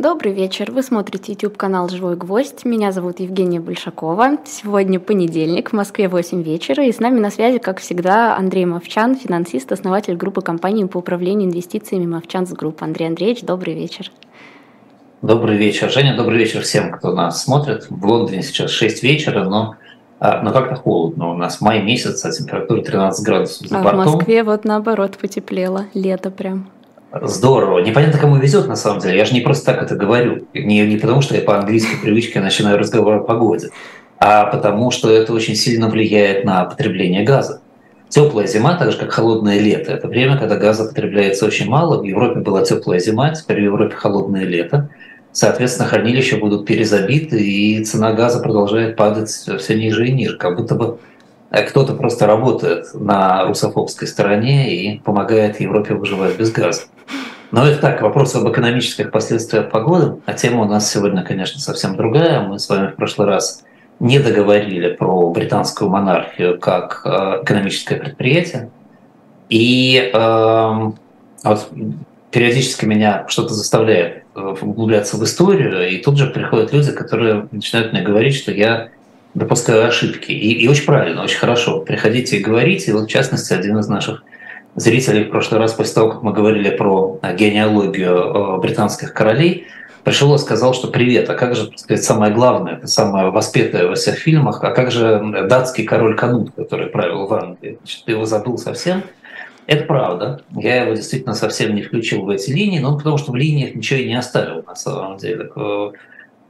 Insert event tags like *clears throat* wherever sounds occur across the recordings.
Добрый вечер. Вы смотрите YouTube канал Живой Гвоздь. Меня зовут Евгения Большакова. Сегодня понедельник, в Москве 8 вечера, и с нами на связи, как всегда, Андрей Мовчан, финансист, основатель группы компаний по управлению инвестициями Movchan's Group. Андрей Андреевич, добрый вечер. Добрый вечер, Женя. Добрый вечер всем, кто нас смотрит. В Лондоне сейчас 6 вечера, но а, но как-то холодно. У нас май месяц, а температура 13 градусов за а бортом. в Москве вот наоборот потеплело, лето прям. Здорово. Непонятно, кому везет на самом деле. Я же не просто так это говорю. Не, не потому, что я по английской привычке начинаю разговор о погоде, а потому, что это очень сильно влияет на потребление газа. Теплая зима, так же как холодное лето, это время, когда газа потребляется очень мало. В Европе была теплая зима, теперь в Европе холодное лето. Соответственно, хранилища будут перезабиты, и цена газа продолжает падать все ниже и ниже, как будто бы кто-то просто работает на русофобской стороне и помогает Европе выживать без газа. Но это так, вопрос об экономических последствиях погоды. А тема у нас сегодня, конечно, совсем другая. Мы с вами в прошлый раз не договорили про британскую монархию как э, экономическое предприятие. И э, вот периодически меня что-то заставляет э, углубляться в историю, и тут же приходят люди, которые начинают мне говорить, что я допускаю ошибки. И, и очень правильно, очень хорошо. Приходите и говорите. И вот, в частности, один из наших зрителей в прошлый раз, после того, как мы говорили про э, генеалогию э, британских королей, пришел и сказал, что привет, а как же, так сказать, самое главное, самое воспетое во всех фильмах, а как же датский король Канут, который правил в Англии? Значит, ты его забыл совсем? Это правда. Я его действительно совсем не включил в эти линии, но потому что в линиях ничего и не оставил на самом деле.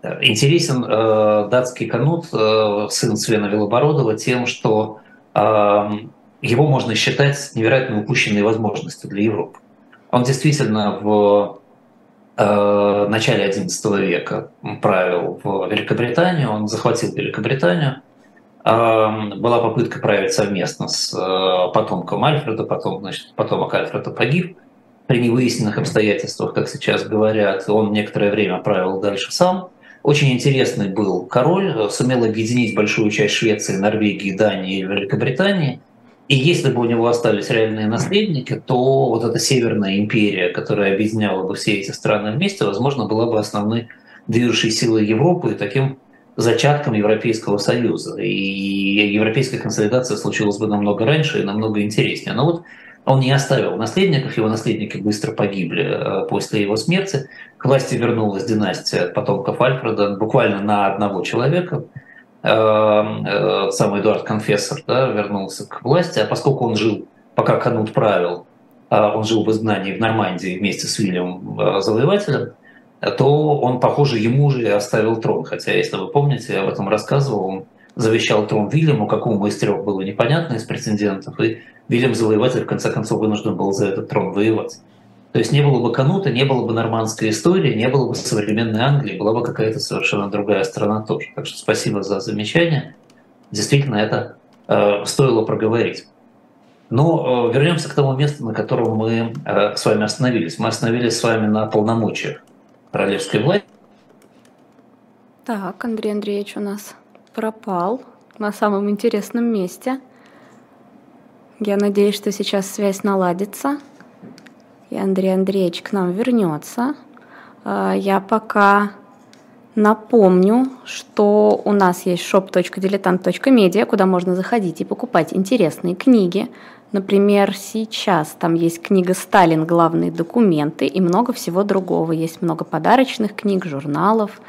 Э, интересен э, датский канут, э, сын Свена Велобородова, тем, что э, его можно считать невероятно упущенной возможностью для Европы. Он действительно в э, начале XI века правил в Великобританию, он захватил Великобританию, была попытка править совместно с э, потомком Альфреда, потом, значит, потомок Альфреда погиб при невыясненных обстоятельствах, как сейчас говорят. Он некоторое время правил дальше сам. Очень интересный был король, сумел объединить большую часть Швеции, Норвегии, Дании и Великобритании. И если бы у него остались реальные наследники, то вот эта Северная империя, которая объединяла бы все эти страны вместе, возможно, была бы основной движущей силой Европы и таким зачатком Европейского Союза. И европейская консолидация случилась бы намного раньше и намного интереснее. Но вот он не оставил наследников, его наследники быстро погибли э, после его смерти. К власти вернулась династия потомков Альфреда буквально на одного человека. Э, э, сам Эдуард Конфессор да, вернулся к власти, а поскольку он жил, пока Канут правил, он жил в изгнании в Нормандии вместе с Вильямом Завоевателем, то он, похоже, ему же оставил трон. Хотя, если вы помните, я об этом рассказывал, он завещал трон Вильяму, какому из трех было непонятно из претендентов, и Вильям Завоеватель в конце концов вынужден был за этот трон воевать. То есть не было бы Канута, не было бы нормандской истории, не было бы современной Англии, была бы какая-то совершенно другая страна тоже. Так что спасибо за замечание. Действительно, это э, стоило проговорить. Но э, вернемся к тому месту, на котором мы э, с вами остановились. Мы остановились с вами на полномочиях королевской власти. Так, Андрей Андреевич у нас пропал на самом интересном месте. Я надеюсь, что сейчас связь наладится, и Андрей Андреевич к нам вернется. А, я пока напомню, что у нас есть shop.diletant.media, куда можно заходить и покупать интересные книги, Например, сейчас там есть книга «Сталин. Главные документы» и много всего другого. Есть много подарочных книг, журналов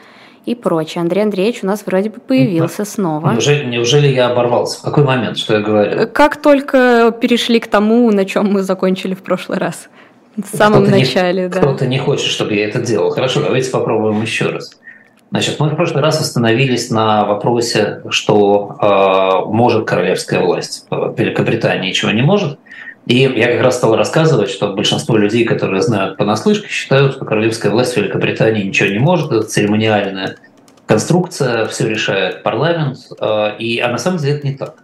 и прочее. Андрей Андреевич у нас вроде бы появился снова. Неужели, неужели я оборвался? В какой момент, что я говорю? Как только перешли к тому, на чем мы закончили в прошлый раз. В самом начале, не, да. Кто-то не хочет, чтобы я это делал. Хорошо, давайте попробуем еще раз. Значит, мы в прошлый раз остановились на вопросе, что э, может королевская власть в Великобритании, чего не может. И я как раз стал рассказывать, что большинство людей, которые знают понаслышке, считают, что королевская власть Великобритании ничего не может. Это церемониальная конструкция, все решает парламент. Э, и, а на самом деле это не так.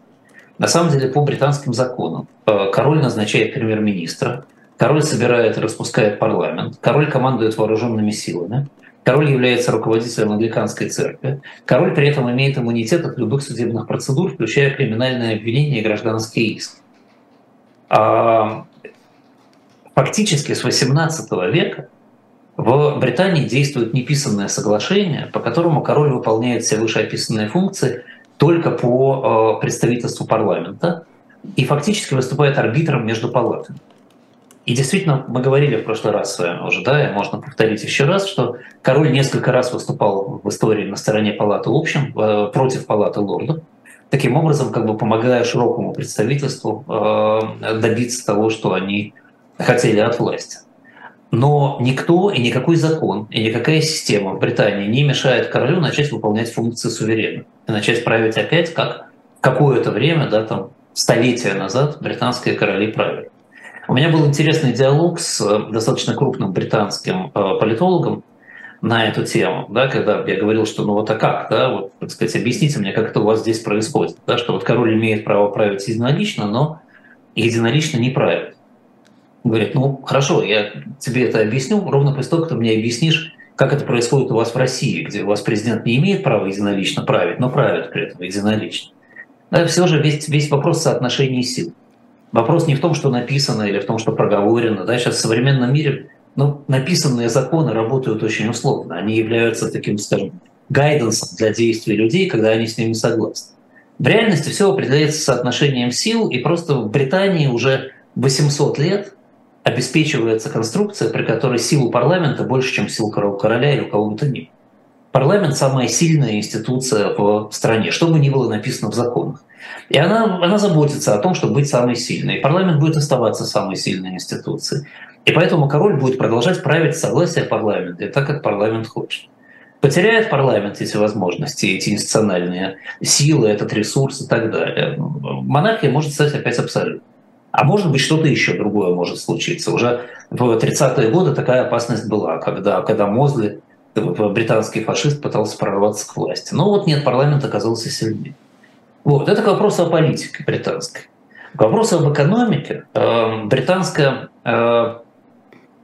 На самом деле по британским законам э, король назначает премьер-министра, король собирает и распускает парламент, король командует вооруженными силами, Король является руководителем англиканской церкви. Король при этом имеет иммунитет от любых судебных процедур, включая криминальное обвинение и гражданские иски. А, фактически с XVIII века В Британии действует неписанное соглашение, по которому король выполняет все вышеописанные функции только по представительству парламента и фактически выступает арбитром между палатами. И действительно, мы говорили в прошлый раз уже, да, и можно повторить еще раз, что король несколько раз выступал в истории на стороне палаты общин, э, против палаты лордов, таким образом как бы помогая широкому представительству э, добиться того, что они хотели от власти. Но никто и никакой закон и никакая система в Британии не мешает королю начать выполнять функции суверена и начать править опять, как какое-то время, да, там, столетия назад британские короли правили. У меня был интересный диалог с э, достаточно крупным британским э, политологом на эту тему, да, когда я говорил, что ну вот а как, да, вот, так сказать, объясните мне, как это у вас здесь происходит, да, что вот король имеет право править единолично, но единолично не правит. Говорит, ну хорошо, я тебе это объясню, ровно после того, как ты мне объяснишь, как это происходит у вас в России, где у вас президент не имеет права единолично править, но правит при этом единолично. Да, все же весь, весь вопрос соотношения сил. Вопрос не в том, что написано или в том, что проговорено. Да? Сейчас в современном мире ну, написанные законы работают очень условно. Они являются таким, скажем, гайдансом для действий людей, когда они с ними согласны. В реальности все определяется соотношением сил, и просто в Британии уже 800 лет обеспечивается конструкция, при которой силу парламента больше, чем сил короля или у кого бы то ни. Парламент – самая сильная институция в стране, что бы ни было написано в законах. И она, она заботится о том, чтобы быть самой сильной. И парламент будет оставаться самой сильной институцией. И поэтому король будет продолжать править согласие парламента, так как парламент хочет. Потеряет парламент эти возможности, эти институциональные силы, этот ресурс и так далее. Монархия может стать опять абсолютно. А может быть, что-то еще другое может случиться. Уже в 30-е годы такая опасность была, когда, когда Мозли, британский фашист, пытался прорваться к власти. Но вот нет, парламент оказался сильнее. Вот, это к вопросу о политике британской. К вопросу об экономике. Э, британская э,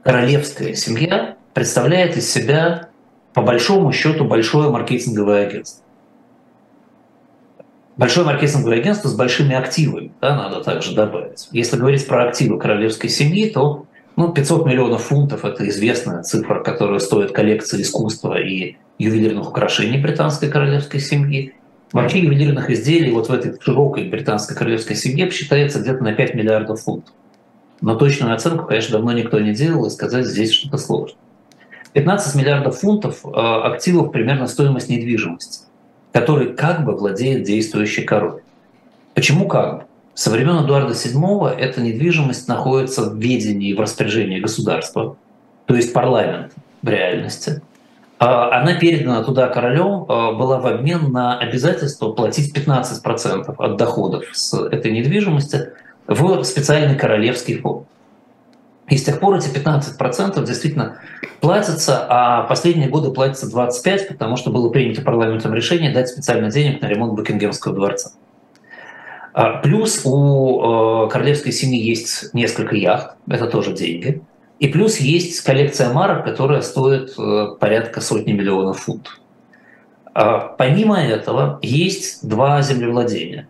королевская семья представляет из себя, по большому счету, большое маркетинговое агентство. Большое маркетинговое агентство с большими активами, да, надо также добавить. Если говорить про активы королевской семьи, то ну, 500 миллионов фунтов – это известная цифра, которая стоит коллекция искусства и ювелирных украшений британской королевской семьи. Вообще ювелирных изделий вот в этой широкой британской королевской семье считается где-то на 5 миллиардов фунтов. Но точную оценку, конечно, давно никто не делал, и сказать здесь что-то сложно. 15 миллиардов фунтов э, активов примерно стоимость недвижимости, которой как бы владеет действующий король. Почему как бы? Со времен Эдуарда VII эта недвижимость находится в ведении в распоряжении государства, то есть парламент в реальности – а, она передана туда королем, а, была в обмен на обязательство платить 15% от доходов с этой недвижимости в специальный королевский фонд. И с тех пор эти 15% действительно платятся, а последние годы платятся 25%, потому что было принято парламентом решение дать специально денег на ремонт Букингемского дворца. А, плюс у королевской семьи есть несколько яхт, это тоже деньги – и плюс есть коллекция марок, которая стоит э, порядка сотни миллионов фунтов. А помимо этого есть два землевладения.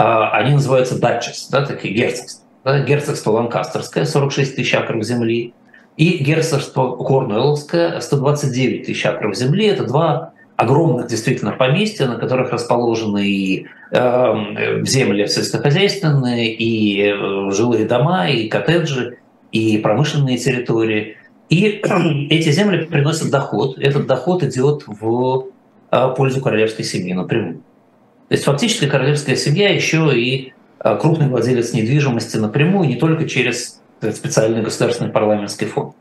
А, они называются датчес, да, такие герцогства. Да, герцогство Ланкастерское, 46 тысяч акров земли, и герцогство Корнуэлловское, 129 тысяч акров земли. Это два огромных действительно поместья, на которых расположены и э, земли сельскохозяйственные, и э, жилые дома, и коттеджи, и промышленные территории. И *clears throat* эти земли приносят доход. Этот доход идет в а, пользу королевской семьи напрямую. То есть фактически королевская семья еще и а, крупный владелец недвижимости напрямую, не только через специальный государственный парламентский фонд.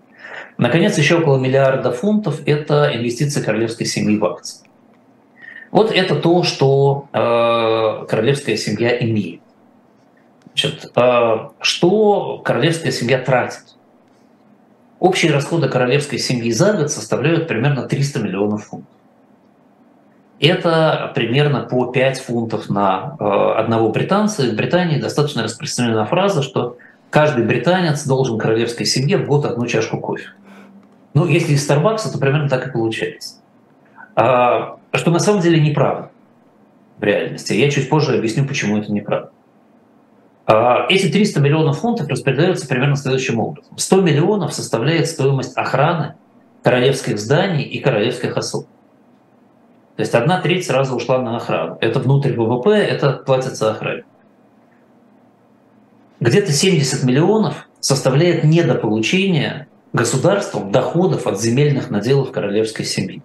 Наконец, еще около миллиарда фунтов – это инвестиции королевской семьи в акции. Вот это то, что э, королевская семья имеет. Значит, а, что королевская семья тратит? Общие расходы королевской семьи за год составляют примерно 300 миллионов фунтов. Это примерно по 5 фунтов на а, одного британца. В Британии достаточно распространена фраза, что каждый британец должен королевской семье в год одну чашку кофе. Ну, если из Starbucks, то примерно так и получается. А, что на самом деле неправда в реальности. Я чуть позже объясню, почему это неправда. А, эти 300 миллионов фунтов распределяются примерно следующим образом. 100 миллионов составляет стоимость охраны королевских зданий и королевских особ. То есть одна треть сразу ушла на охрану. Это внутрь ВВП, это платится охране. Где-то 70 миллионов составляет недополучение государством доходов от земельных наделов королевской семьи.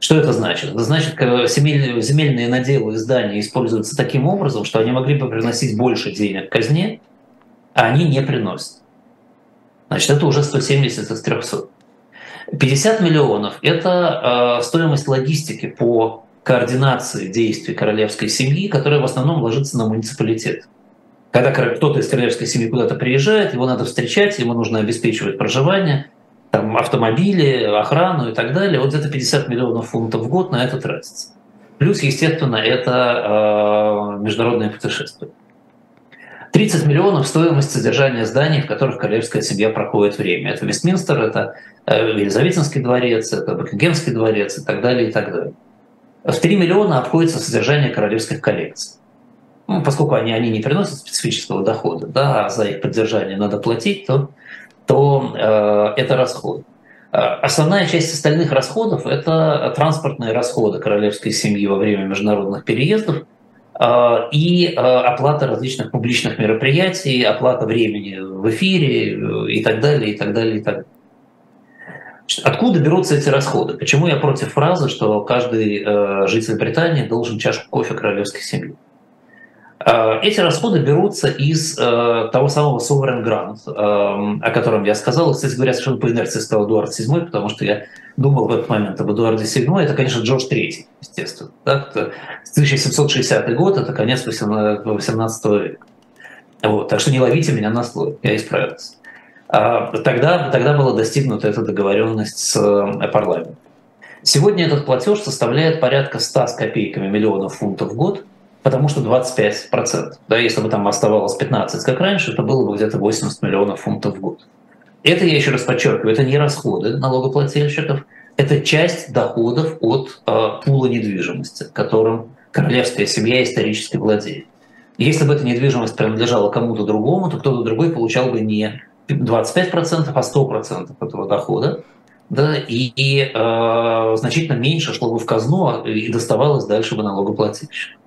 Что это значит? Это значит, земельные, земельные наделы и здания используются таким образом, что они могли бы приносить больше денег казне, а они не приносят. Значит, это уже 170 из 300. 50 миллионов – это э, стоимость логистики по координации действий королевской семьи, которая в основном ложится на муниципалитет. Когда кто-то из королевской семьи куда-то приезжает, его надо встречать, ему нужно обеспечивать проживание, там, автомобили, охрану и так далее. Вот где-то 50 миллионов фунтов в год на это тратится. Плюс, естественно, это э, международные путешествия. 30 миллионов стоимость содержания зданий, в которых королевская семья проходит время. Это Вестминстер, это э, Елизаветинский дворец, это Букингемский дворец и так далее, и так далее. В 3 миллиона обходится содержание королевских коллекций. Ну, поскольку они, они не приносят специфического дохода, да, а за их поддержание надо платить, то, то э, это расход. Э, основная часть остальных расходов – это транспортные расходы королевской семьи во время международных переездов – и а, оплата различных публичных мероприятий, оплата времени в эфире э, и так далее, и так далее, и так далее. Откуда берутся эти расходы? Почему я против фразы, что каждый э, житель Британии должен чашку кофе королевской семьи? А, эти расходы берутся из э, того самого Sovereign Grant, э, о котором я сказал. Кстати говоря, совершенно по инерции сказал Эдуард VII, потому что я думал в этот момент об Эдуарде VII. Это, конечно, Джордж III, естественно. Да? 1760 год, это конец 18 века. Вот, так что не ловите меня на слове, я исправился. А тогда, тогда была достигнута эта договоренность с э, парламентом. Сегодня этот платеж составляет порядка 100 с копейками миллионов фунтов в год – потому что 25%. Да, если бы там оставалось 15, как раньше, то было бы где-то 80 миллионов фунтов в год. Это, я еще раз подчеркиваю, это не расходы налогоплательщиков, это часть доходов от э, пула недвижимости, которым королевская семья исторически владеет. Если бы эта недвижимость принадлежала кому-то другому, то кто-то другой получал бы не 25%, а 100% этого дохода, да, и, и э, значительно меньше шло бы в казну и доставалось дальше бы налогоплательщикам.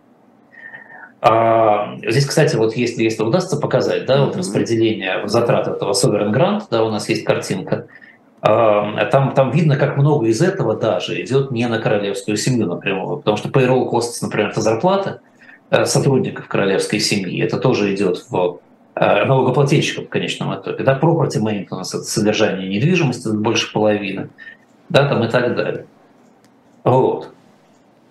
А, здесь, кстати, вот если, если удастся показать, да, вот распределение затрат этого Sovereign Grant, да, у нас есть картинка, а, там, там видно, как много из этого даже идет не на королевскую семью напрямую, потому что payroll costs, например, это зарплата э, сотрудников королевской семьи, это тоже идет в э, налогоплательщиков в конечном итоге. Да, property maintenance – это содержание недвижимости, больше половины, да, там и так далее. Вот.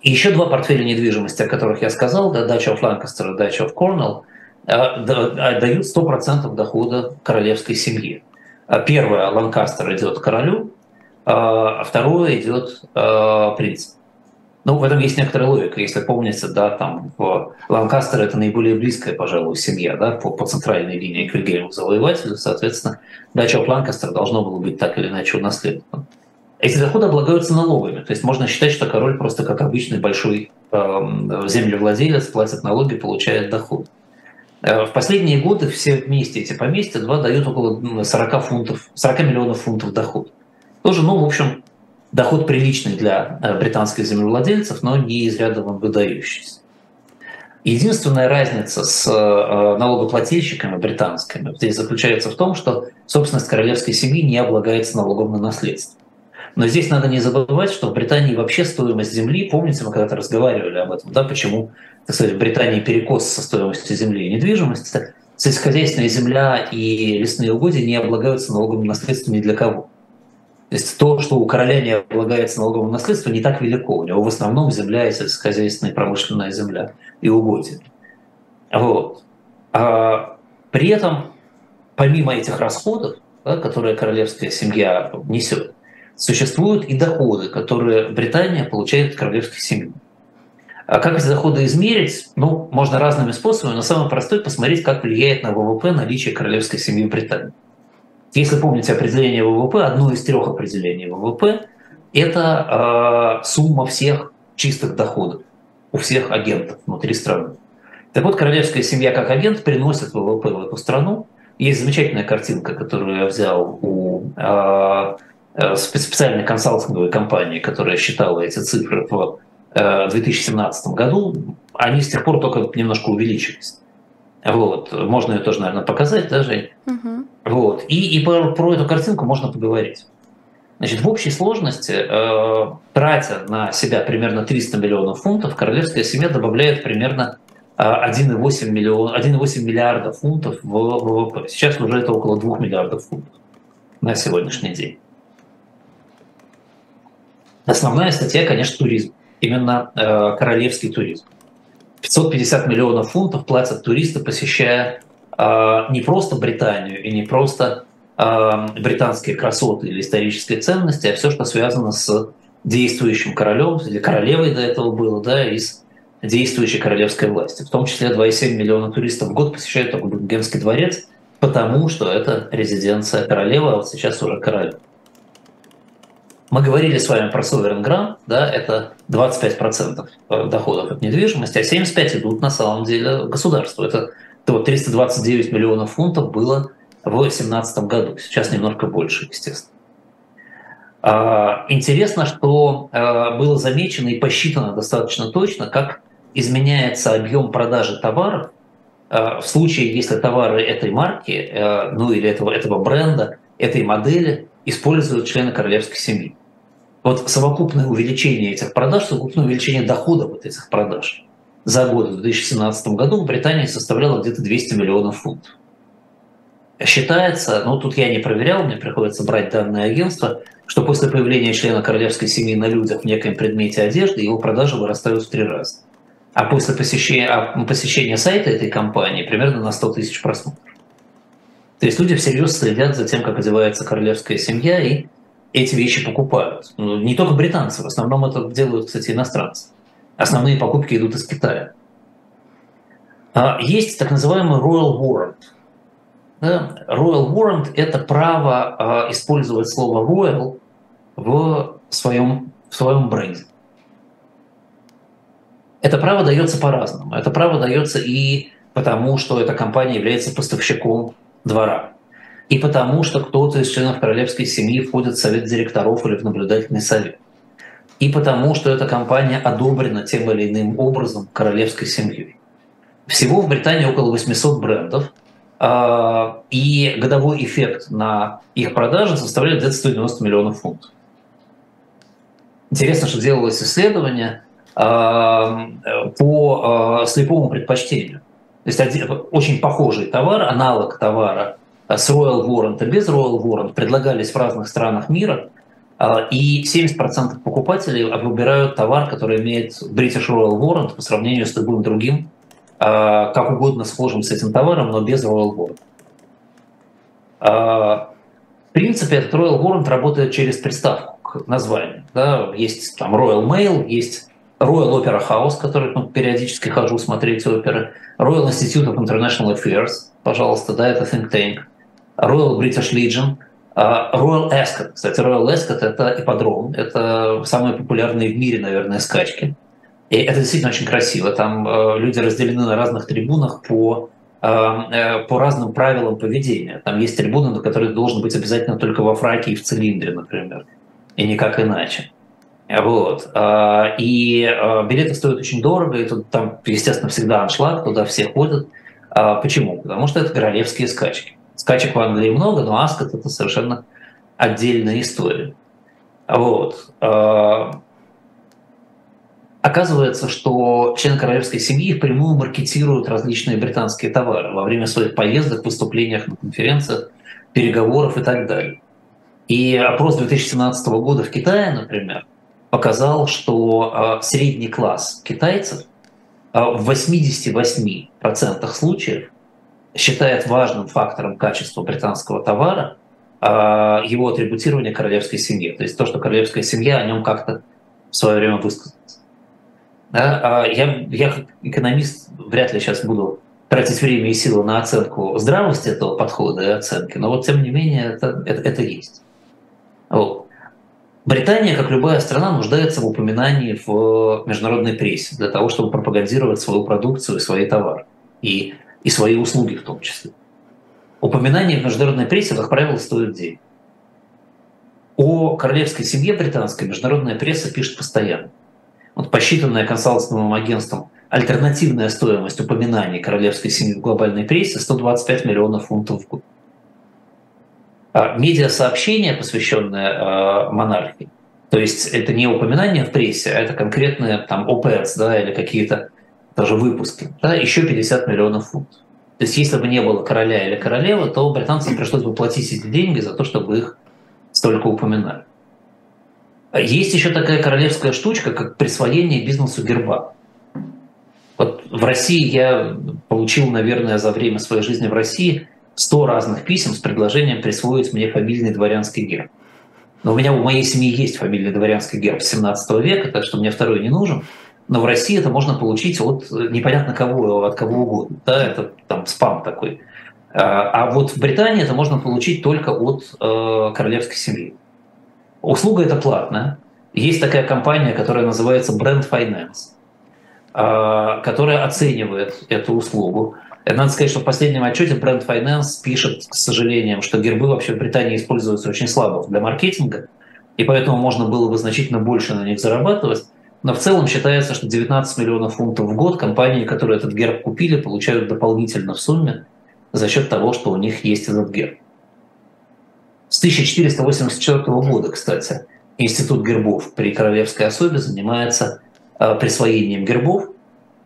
И еще два портфеля недвижимости, о которых я сказал, да, дача в Ланкастер дача в Корнелл, э, а, дают 100% дохода королевской семьи. А первое, Ланкастер идет королю, а, а второе идет принцу. Ну, в этом есть некоторая логика. Если помните, да, там в Ланкастер это наиболее близкая, пожалуй, семья, да, по, по центральной линии к Вильгельму завоевателю, соответственно, дача в Ланкастер должно было быть так или иначе унаследована. Эти доходы облагаются налогами. То есть можно считать, что король просто как обычный большой э, землевладелец платит налоги, получает доход. Э, в последние годы все вместе эти поместья два дают около 40, фунтов, 40 миллионов фунтов доход. Тоже, ну, в общем, доход приличный для э, британских землевладельцев, но не из ряда вон выдающийся. Единственная разница с э, налогоплательщиками британскими здесь заключается в том, что собственность королевской семьи не облагается налогом на наследство. Но здесь надо не забывать, что в Британии вообще стоимость земли, помните, мы когда-то разговаривали об этом, да, почему, так сказать, в Британии перекос со стоимостью земли и недвижимости, сельскохозяйственная земля и лесные угодья не облагаются налоговым наследством ни для кого. То есть то, что у короля не облагается налоговым наследством, не так велико. У него в основном земля и сельскохозяйственная и промышленная земля и угодья. Вот. А при этом, помимо этих расходов, да, которые королевская семья несет, существуют и доходы, которые Британия получает от королевской семьи. А как эти доходы измерить? Ну, можно разными способами, но самый простой – посмотреть, как влияет на ВВП наличие королевской семьи в Британии. Если помните определение ВВП, одно из трех определений ВВП – это э, сумма всех чистых доходов у всех агентов внутри страны. Так вот, королевская семья как агент приносит ВВП в эту страну. Есть замечательная картинка, которую я взял у э, специальной консалтинговой компании, которая считала эти цифры в 2017 году, они с тех пор только немножко увеличились. Вот. Можно ее тоже, наверное, показать, да, Жень? Угу. Вот. И, и про, про эту картинку можно поговорить. Значит, в общей сложности, э, тратя на себя примерно 300 миллионов фунтов, королевская семья добавляет примерно 1,8, миллион, 1,8 миллиарда фунтов в ВВП. Сейчас уже это около 2 миллиардов фунтов на сегодняшний день. Основная статья, конечно, туризм. Именно э, королевский туризм. 550 миллионов фунтов платят туристы, посещая э, не просто Британию и не просто э, британские красоты или исторические ценности, а все, что связано с действующим королем, или королевой до этого было, да, из действующей королевской власти. В том числе 2,7 миллиона туристов в год посещают только Букингемский дворец, потому что это резиденция королевы, а вот сейчас уже король. Мы говорили с вами про Sovereign Grant, да, это 25% э, доходов от недвижимости, а 75% идут на самом деле государству. Это, вот 329 миллионов фунтов было в 2017 году, сейчас немножко больше, естественно. А, интересно, что э, было замечено и посчитано достаточно точно, как изменяется объем продажи товаров э, в случае, если товары этой марки, ну или этого, этого бренда, этой модели используют члены королевской семьи вот совокупное увеличение этих продаж, совокупное увеличение доходов от этих продаж за год в 2017 году в Британии составляло где-то 200 миллионов фунтов. Считается, ну тут я не проверял, мне приходится брать данные агентства, что после появления члена королевской семьи на людях в некоем предмете одежды его продажи вырастают в три раза. А после посещения, а посещения сайта этой компании примерно на 100 тысяч просмотров. То есть люди всерьез следят за тем, как одевается королевская семья и эти вещи покупают. Ну, не только британцы, в основном это делают, кстати, иностранцы. Основные покупки идут из Китая. А, есть так называемый Royal Warrant. Royal Warrant – это право а, использовать слово Royal в своем, в своем бренде. Это право дается по-разному. Это право дается и потому, что эта компания является поставщиком двора и потому, что кто-то из членов королевской семьи входит в совет директоров или в наблюдательный совет, и потому, что эта компания одобрена тем или иным образом королевской семьей. Всего в Британии около 800 брендов, а, и годовой эффект на их продажи составляет где-то 190 миллионов фунтов. Интересно, что делалось исследование а, по а, слепому предпочтению. То есть очень похожий товар, аналог товара с Royal Warrant и без Royal Warrant предлагались в разных странах мира, э, и 70% покупателей выбирают товар, который имеет British Royal Warrant по сравнению с любым другим, э, как угодно схожим с этим товаром, но без Royal Warrant. В принципе, этот Royal Warrant работает через приставку к названию. Да? Есть там Royal Mail, есть Royal Opera House, который ну, периодически хожу смотреть оперы, Royal Institute of International Affairs, пожалуйста, да, это think tank, Royal British Legion, а, Royal Ascot. Кстати, Royal Ascot – это ипподром, это самые популярные в мире, наверное, скачки. И это действительно очень красиво. Там э, люди разделены на разных трибунах по, э, э, по разным правилам поведения. Там есть трибуны, на которых должен быть обязательно только во фраке и в цилиндре, например, и никак иначе. Вот. А, и билеты стоят очень дорого, и тут там, естественно, всегда аншлаг, туда все ходят. А, почему? Потому что это королевские скачки. Скачек в Англии много, но Аскот – это совершенно отдельная история. Вот. А, оказывается, что члены королевской семьи впрямую маркетируют различные британские товары во время своих поездок, выступлениях на конференциях, переговоров и так далее. И опрос 2017 года в Китае, например, показал, что а, средний класс китайцев а, в 88% случаев считает важным фактором качества британского товара а, его атрибутирование королевской семье. То есть то, что королевская семья о нем как-то в свое время высказалась. Да? А я, я как экономист вряд ли сейчас буду тратить время и силы на оценку здравости этого подхода и оценки, но вот тем не менее это, это, это есть. Вот. Британия, как любая страна, нуждается в упоминании в международной прессе для того, чтобы пропагандировать свою продукцию и свои товары. И и свои услуги в том числе. Упоминание в международной прессе, как правило, стоит денег. О королевской семье британской международная пресса пишет постоянно. Вот посчитанная консалтинговым агентством альтернативная стоимость упоминаний королевской семьи в глобальной прессе 125 миллионов фунтов в год. А медиа-сообщение, посвященное э, монархии, то есть это не упоминание в прессе, а это конкретные там ОПС, да, или какие-то даже выпуски, да, еще 50 миллионов фунтов. То есть если бы не было короля или королевы, то британцам пришлось бы платить эти деньги за то, чтобы их столько упоминали. Есть еще такая королевская штучка, как присвоение бизнесу герба. Вот в России я получил, наверное, за время своей жизни в России 100 разных писем с предложением присвоить мне фамильный дворянский герб. Но у меня у моей семьи есть фамильный дворянский герб 17 века, так что мне второй не нужен. Но в России это можно получить от непонятно кого, от кого угодно. Да, это там спам такой. А, а вот в Британии это можно получить только от э, королевской семьи. Услуга это платная. Есть такая компания, которая называется Brand Finance, а, которая оценивает эту услугу. Надо сказать, что в последнем отчете Brand Finance пишет, к сожалению, что гербы вообще в Британии используются очень слабо для маркетинга, и поэтому можно было бы значительно больше на них зарабатывать. Но в целом считается, что 19 миллионов фунтов в год компании, которые этот герб купили, получают дополнительно в сумме за счет того, что у них есть этот герб. С 1484 года, кстати, Институт гербов при королевской особе занимается э, присвоением гербов,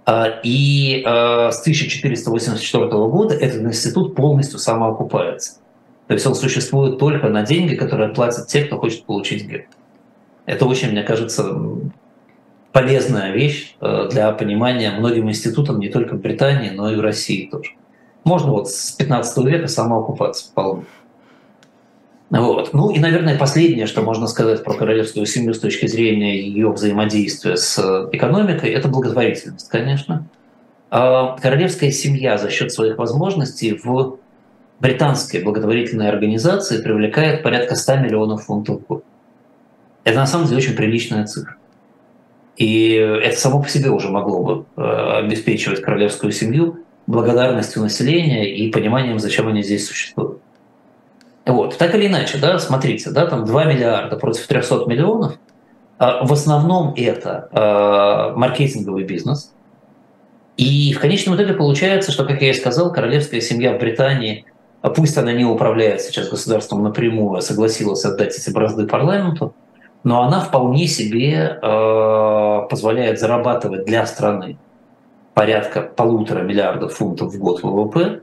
э, и э, с 1484 года этот институт полностью самоокупается. То есть он существует только на деньги, которые платят те, кто хочет получить герб. Это очень, мне кажется, полезная вещь для понимания многим институтам не только в Британии, но и в России тоже. Можно вот с 15 века самоокупаться вполне. Вот. Ну и, наверное, последнее, что можно сказать про королевскую семью с точки зрения ее взаимодействия с экономикой, это благотворительность, конечно. А королевская семья за счет своих возможностей в британской благотворительной организации привлекает порядка 100 миллионов фунтов в год. Это на самом деле очень приличная цифра. И это само по себе уже могло бы э, обеспечивать королевскую семью благодарностью населения и пониманием, зачем они здесь существуют. Вот. Так или иначе, да, смотрите, да, там 2 миллиарда против 300 миллионов. А, в основном это а, маркетинговый бизнес. И в конечном итоге получается, что, как я и сказал, королевская семья в Британии, а пусть она не управляет сейчас государством напрямую, а согласилась отдать эти бразды парламенту, но она вполне себе позволяет зарабатывать для страны порядка полутора миллиардов фунтов в год ВВП,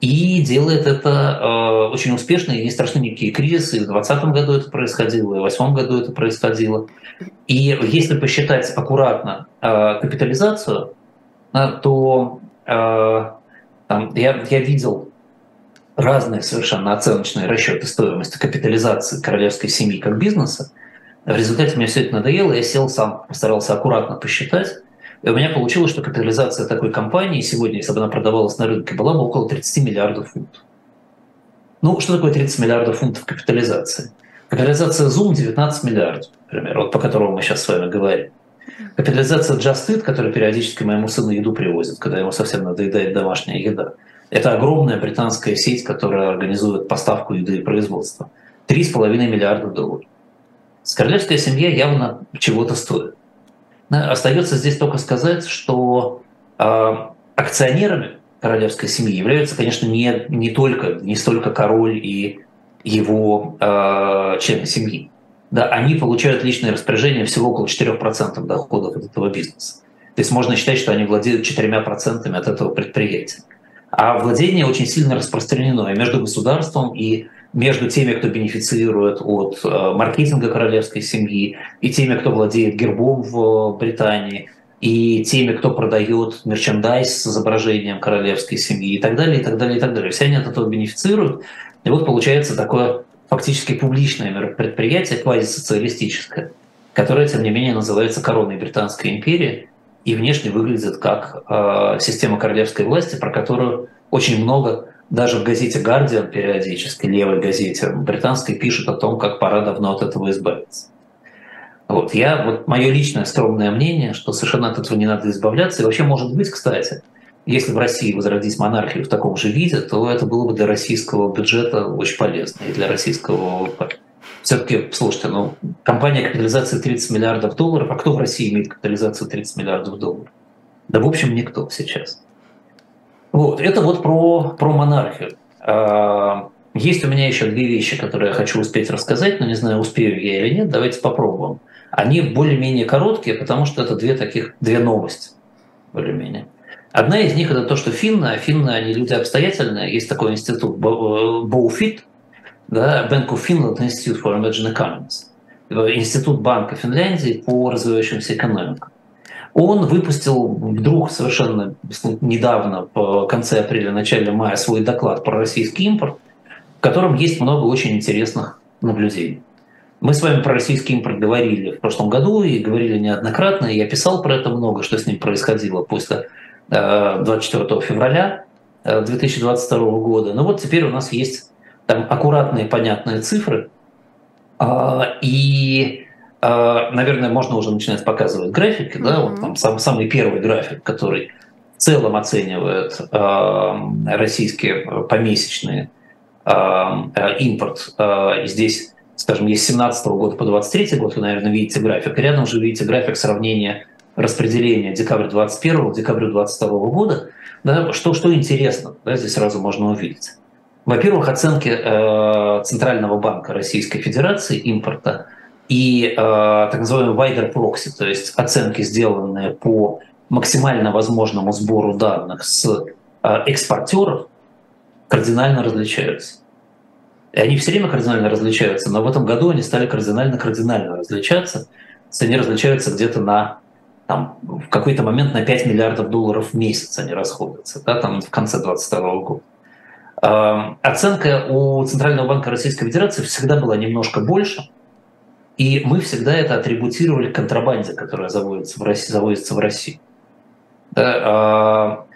и делает это э, очень успешно, и не страшны никакие кризисы. И в 2020 году это происходило, и в 2008 году это происходило. И если посчитать аккуратно э, капитализацию, э, то э, там, я, я видел разные совершенно оценочные расчеты стоимости капитализации королевской семьи как бизнеса. В результате мне все это надоело, я сел сам, постарался аккуратно посчитать. И у меня получилось, что капитализация такой компании сегодня, если бы она продавалась на рынке, была бы около 30 миллиардов фунтов. Ну, что такое 30 миллиардов фунтов капитализации? Капитализация Zoom 19 миллиардов, например, вот по которому мы сейчас с вами говорим. Капитализация Just Eat, которая периодически моему сыну еду привозит, когда ему совсем надоедает домашняя еда. Это огромная британская сеть, которая организует поставку еды и производство. 3,5 миллиарда долларов. Королевская семья явно чего-то стоит. Остается здесь только сказать, что э, акционерами королевской семьи являются, конечно, не, не только, не столько король и его э, члены семьи. Да, они получают личное распоряжение всего около 4% доходов от этого бизнеса. То есть можно считать, что они владеют 4% от этого предприятия. А владение очень сильно распространено и между государством, и между теми, кто бенефицирует от э, маркетинга королевской семьи, и теми, кто владеет гербом в Британии, и теми, кто продает мерчендайз с изображением королевской семьи, и так далее, и так далее, и так далее. Все они от этого бенефицируют. И вот получается такое фактически публичное предприятие, квазисоциалистическое, которое, тем не менее, называется короной Британской империи и внешне выглядит как э, система королевской власти, про которую очень много даже в газете «Гардиан» периодически, левой газете британской, пишут о том, как пора давно от этого избавиться. Вот, я, вот мое личное скромное мнение, что совершенно от этого не надо избавляться. И вообще, может быть, кстати, если в России возродить монархию в таком же виде, то это было бы для российского бюджета очень полезно и для российского ВВП. все-таки, слушайте, ну, компания капитализации 30 миллиардов долларов, а кто в России имеет капитализацию 30 миллиардов долларов? Да, в общем, никто сейчас. Вот, это вот про, про монархию. А, есть у меня еще две вещи, которые я хочу успеть рассказать, но не знаю, успею я или нет. Давайте попробуем. Они более-менее короткие, потому что это две таких, две новости, более-менее. Одна из них это то, что финны, а финны, они люди обстоятельные. Есть такой институт Боуфит, да, Bank of Finland Institute for Emerging Economies, институт Банка Финляндии по развивающимся экономикам. Он выпустил вдруг совершенно недавно, в конце апреля, начале мая, свой доклад про российский импорт, в котором есть много очень интересных наблюдений. Мы с вами про российский импорт говорили в прошлом году и говорили неоднократно, и я писал про это много, что с ним происходило после 24 э, февраля 2022 э, года. Но вот теперь у нас есть там аккуратные, понятные цифры, а, и наверное, можно уже начинать показывать графики, mm-hmm. да, вот там сам, самый первый график, который в целом оценивает э, российские помесячные э, импорт. Э, здесь, скажем, есть с 17 года по 23 год, вы, наверное, видите график. И рядом уже видите график сравнения распределения декабря 21 декабря 22 года. Да, что, что интересно, да, здесь сразу можно увидеть. Во-первых, оценки э, Центрального банка Российской Федерации импорта – и э, так называемый wider proxy, то есть оценки, сделанные по максимально возможному сбору данных с э, экспортеров, кардинально различаются. И они все время кардинально различаются, но в этом году они стали кардинально-кардинально различаться. Они различаются где-то на там, в какой-то момент на 5 миллиардов долларов в месяц они расходуются, да, там в конце 2022 года. Э, оценка у Центрального банка Российской Федерации всегда была немножко больше – и мы всегда это атрибутировали контрабанде, которая заводится в России. Заводится в Россию. Да,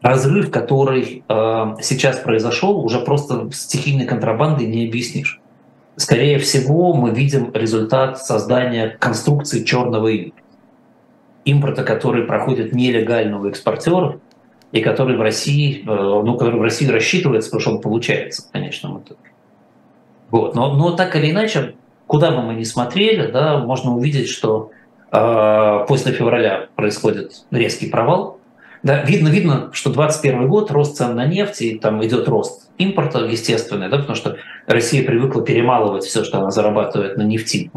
э, разрыв, который э, сейчас произошел, уже просто стихийной контрабандой не объяснишь. Скорее всего, мы видим результат создания конструкции черного импорта. Который проходит нелегально у и который в России, э, ну, который в России рассчитывается, потому что он получается в итоге. Вот. Но, но так или иначе, куда бы мы ни смотрели, да, можно увидеть, что э, после февраля происходит резкий провал. Да, видно, видно, что 2021 год, рост цен на нефть, и там идет рост импорта естественный, да, потому что Россия привыкла перемалывать все, что она зарабатывает на нефти,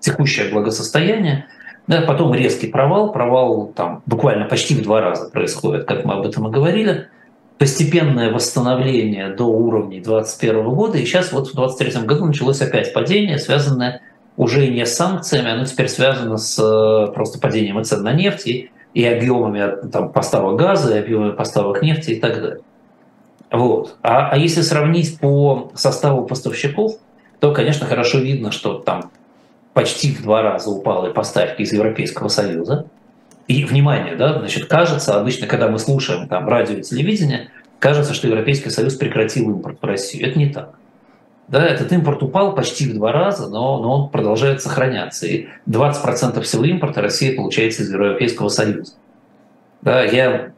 текущее благосостояние. Да, потом резкий провал, провал там буквально почти в два раза происходит, как мы об этом и говорили постепенное восстановление до уровней 2021 года, и сейчас вот в 2023 году началось опять падение, связанное уже не с санкциями, оно теперь связано с э, просто падением цен на нефть и, и объемами там, поставок газа, и объемами поставок нефти и так далее. Вот. А, а если сравнить по составу поставщиков, то, конечно, хорошо видно, что там почти в два раза упали поставки из Европейского Союза, и, внимание, да, значит, кажется, обычно, когда мы слушаем там радио и телевидение, кажется, что Европейский Союз прекратил импорт в Россию. Это не так. Да, этот импорт упал почти в два раза, но, но он продолжает сохраняться. И 20% всего импорта Россия получается из Европейского Союза. Да, я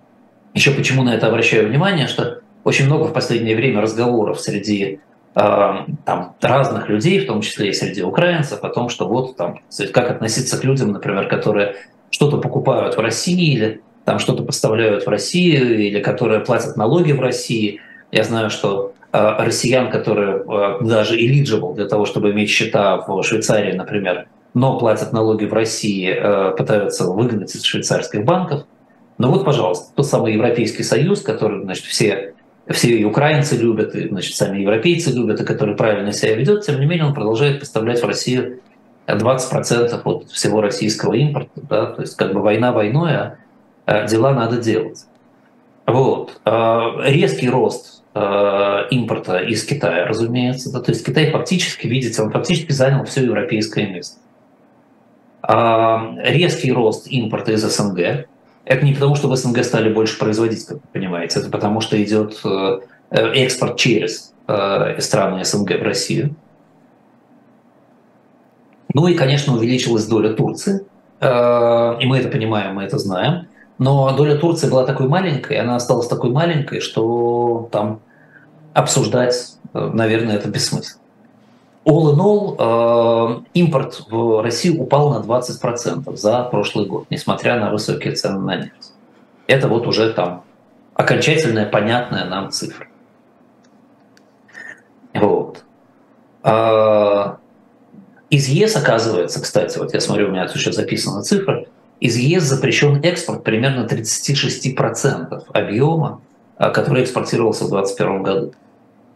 еще почему на это обращаю внимание, что очень много в последнее время разговоров среди э, там, разных людей, в том числе и среди украинцев, о том, что вот там, как относиться к людям, например, которые что-то покупают в России или там что-то поставляют в Россию или которые платят налоги в России. Я знаю, что э, россиян, которые э, даже eligible для того, чтобы иметь счета в Швейцарии, например, но платят налоги в России, э, пытаются выгнать из швейцарских банков. Ну вот, пожалуйста, тот самый Европейский Союз, который, значит, все, все и украинцы любят, и, значит, сами европейцы любят, и который правильно себя ведет, тем не менее он продолжает поставлять в Россию 20% от всего российского импорта, да, то есть как бы война войной, а, а дела надо делать. Вот. А, резкий рост а, импорта из Китая, разумеется, да, то есть Китай фактически, видите, он фактически занял все европейское место. Резкий рост импорта из СНГ, это не потому, что в СНГ стали больше производить, как вы понимаете, это потому, что идет э, экспорт через э, страны СНГ в Россию. Ну и, конечно, увеличилась доля Турции, э, и мы это понимаем, мы это знаем. Но доля Турции была такой маленькой, она осталась такой маленькой, что там обсуждать, э, наверное, это бессмысленно. all in all, импорт в Россию упал на 20% за прошлый год, несмотря на высокие цены на нефть. Это вот уже там окончательная, понятная нам цифра. Вот. Из ЕС, оказывается, кстати, вот я смотрю, у меня тут еще записана цифра, из ЕС запрещен экспорт примерно 36% объема, а, который экспортировался в 2021 году.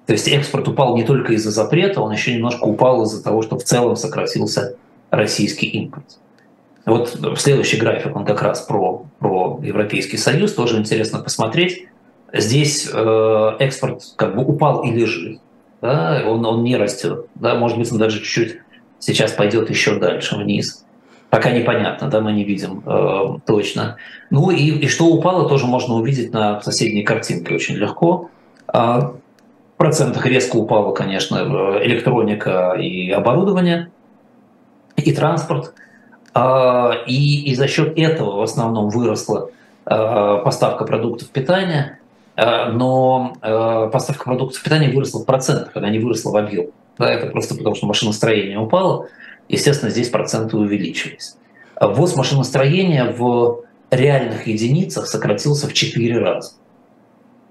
То есть экспорт упал не только из-за запрета, он еще немножко упал из-за того, что в целом сократился российский импорт. Вот следующий график, он как раз про, про Европейский Союз, тоже интересно посмотреть. Здесь э, экспорт как бы упал и лежит, да, он, он не растет. Да, может быть, он даже чуть-чуть сейчас пойдет еще дальше вниз. Пока непонятно, да, мы не видим э, точно. Ну и, и что упало, тоже можно увидеть на соседней картинке очень легко. А, в процентах резко упало, конечно, электроника и оборудование, и транспорт. А, и, и за счет этого в основном выросла а, поставка продуктов питания, а, но поставка продуктов питания выросла в процентах, она не выросла в объем. Да, это просто потому, что машиностроение упало, естественно, здесь проценты увеличились. Ввоз машиностроения в реальных единицах сократился в 4 раза.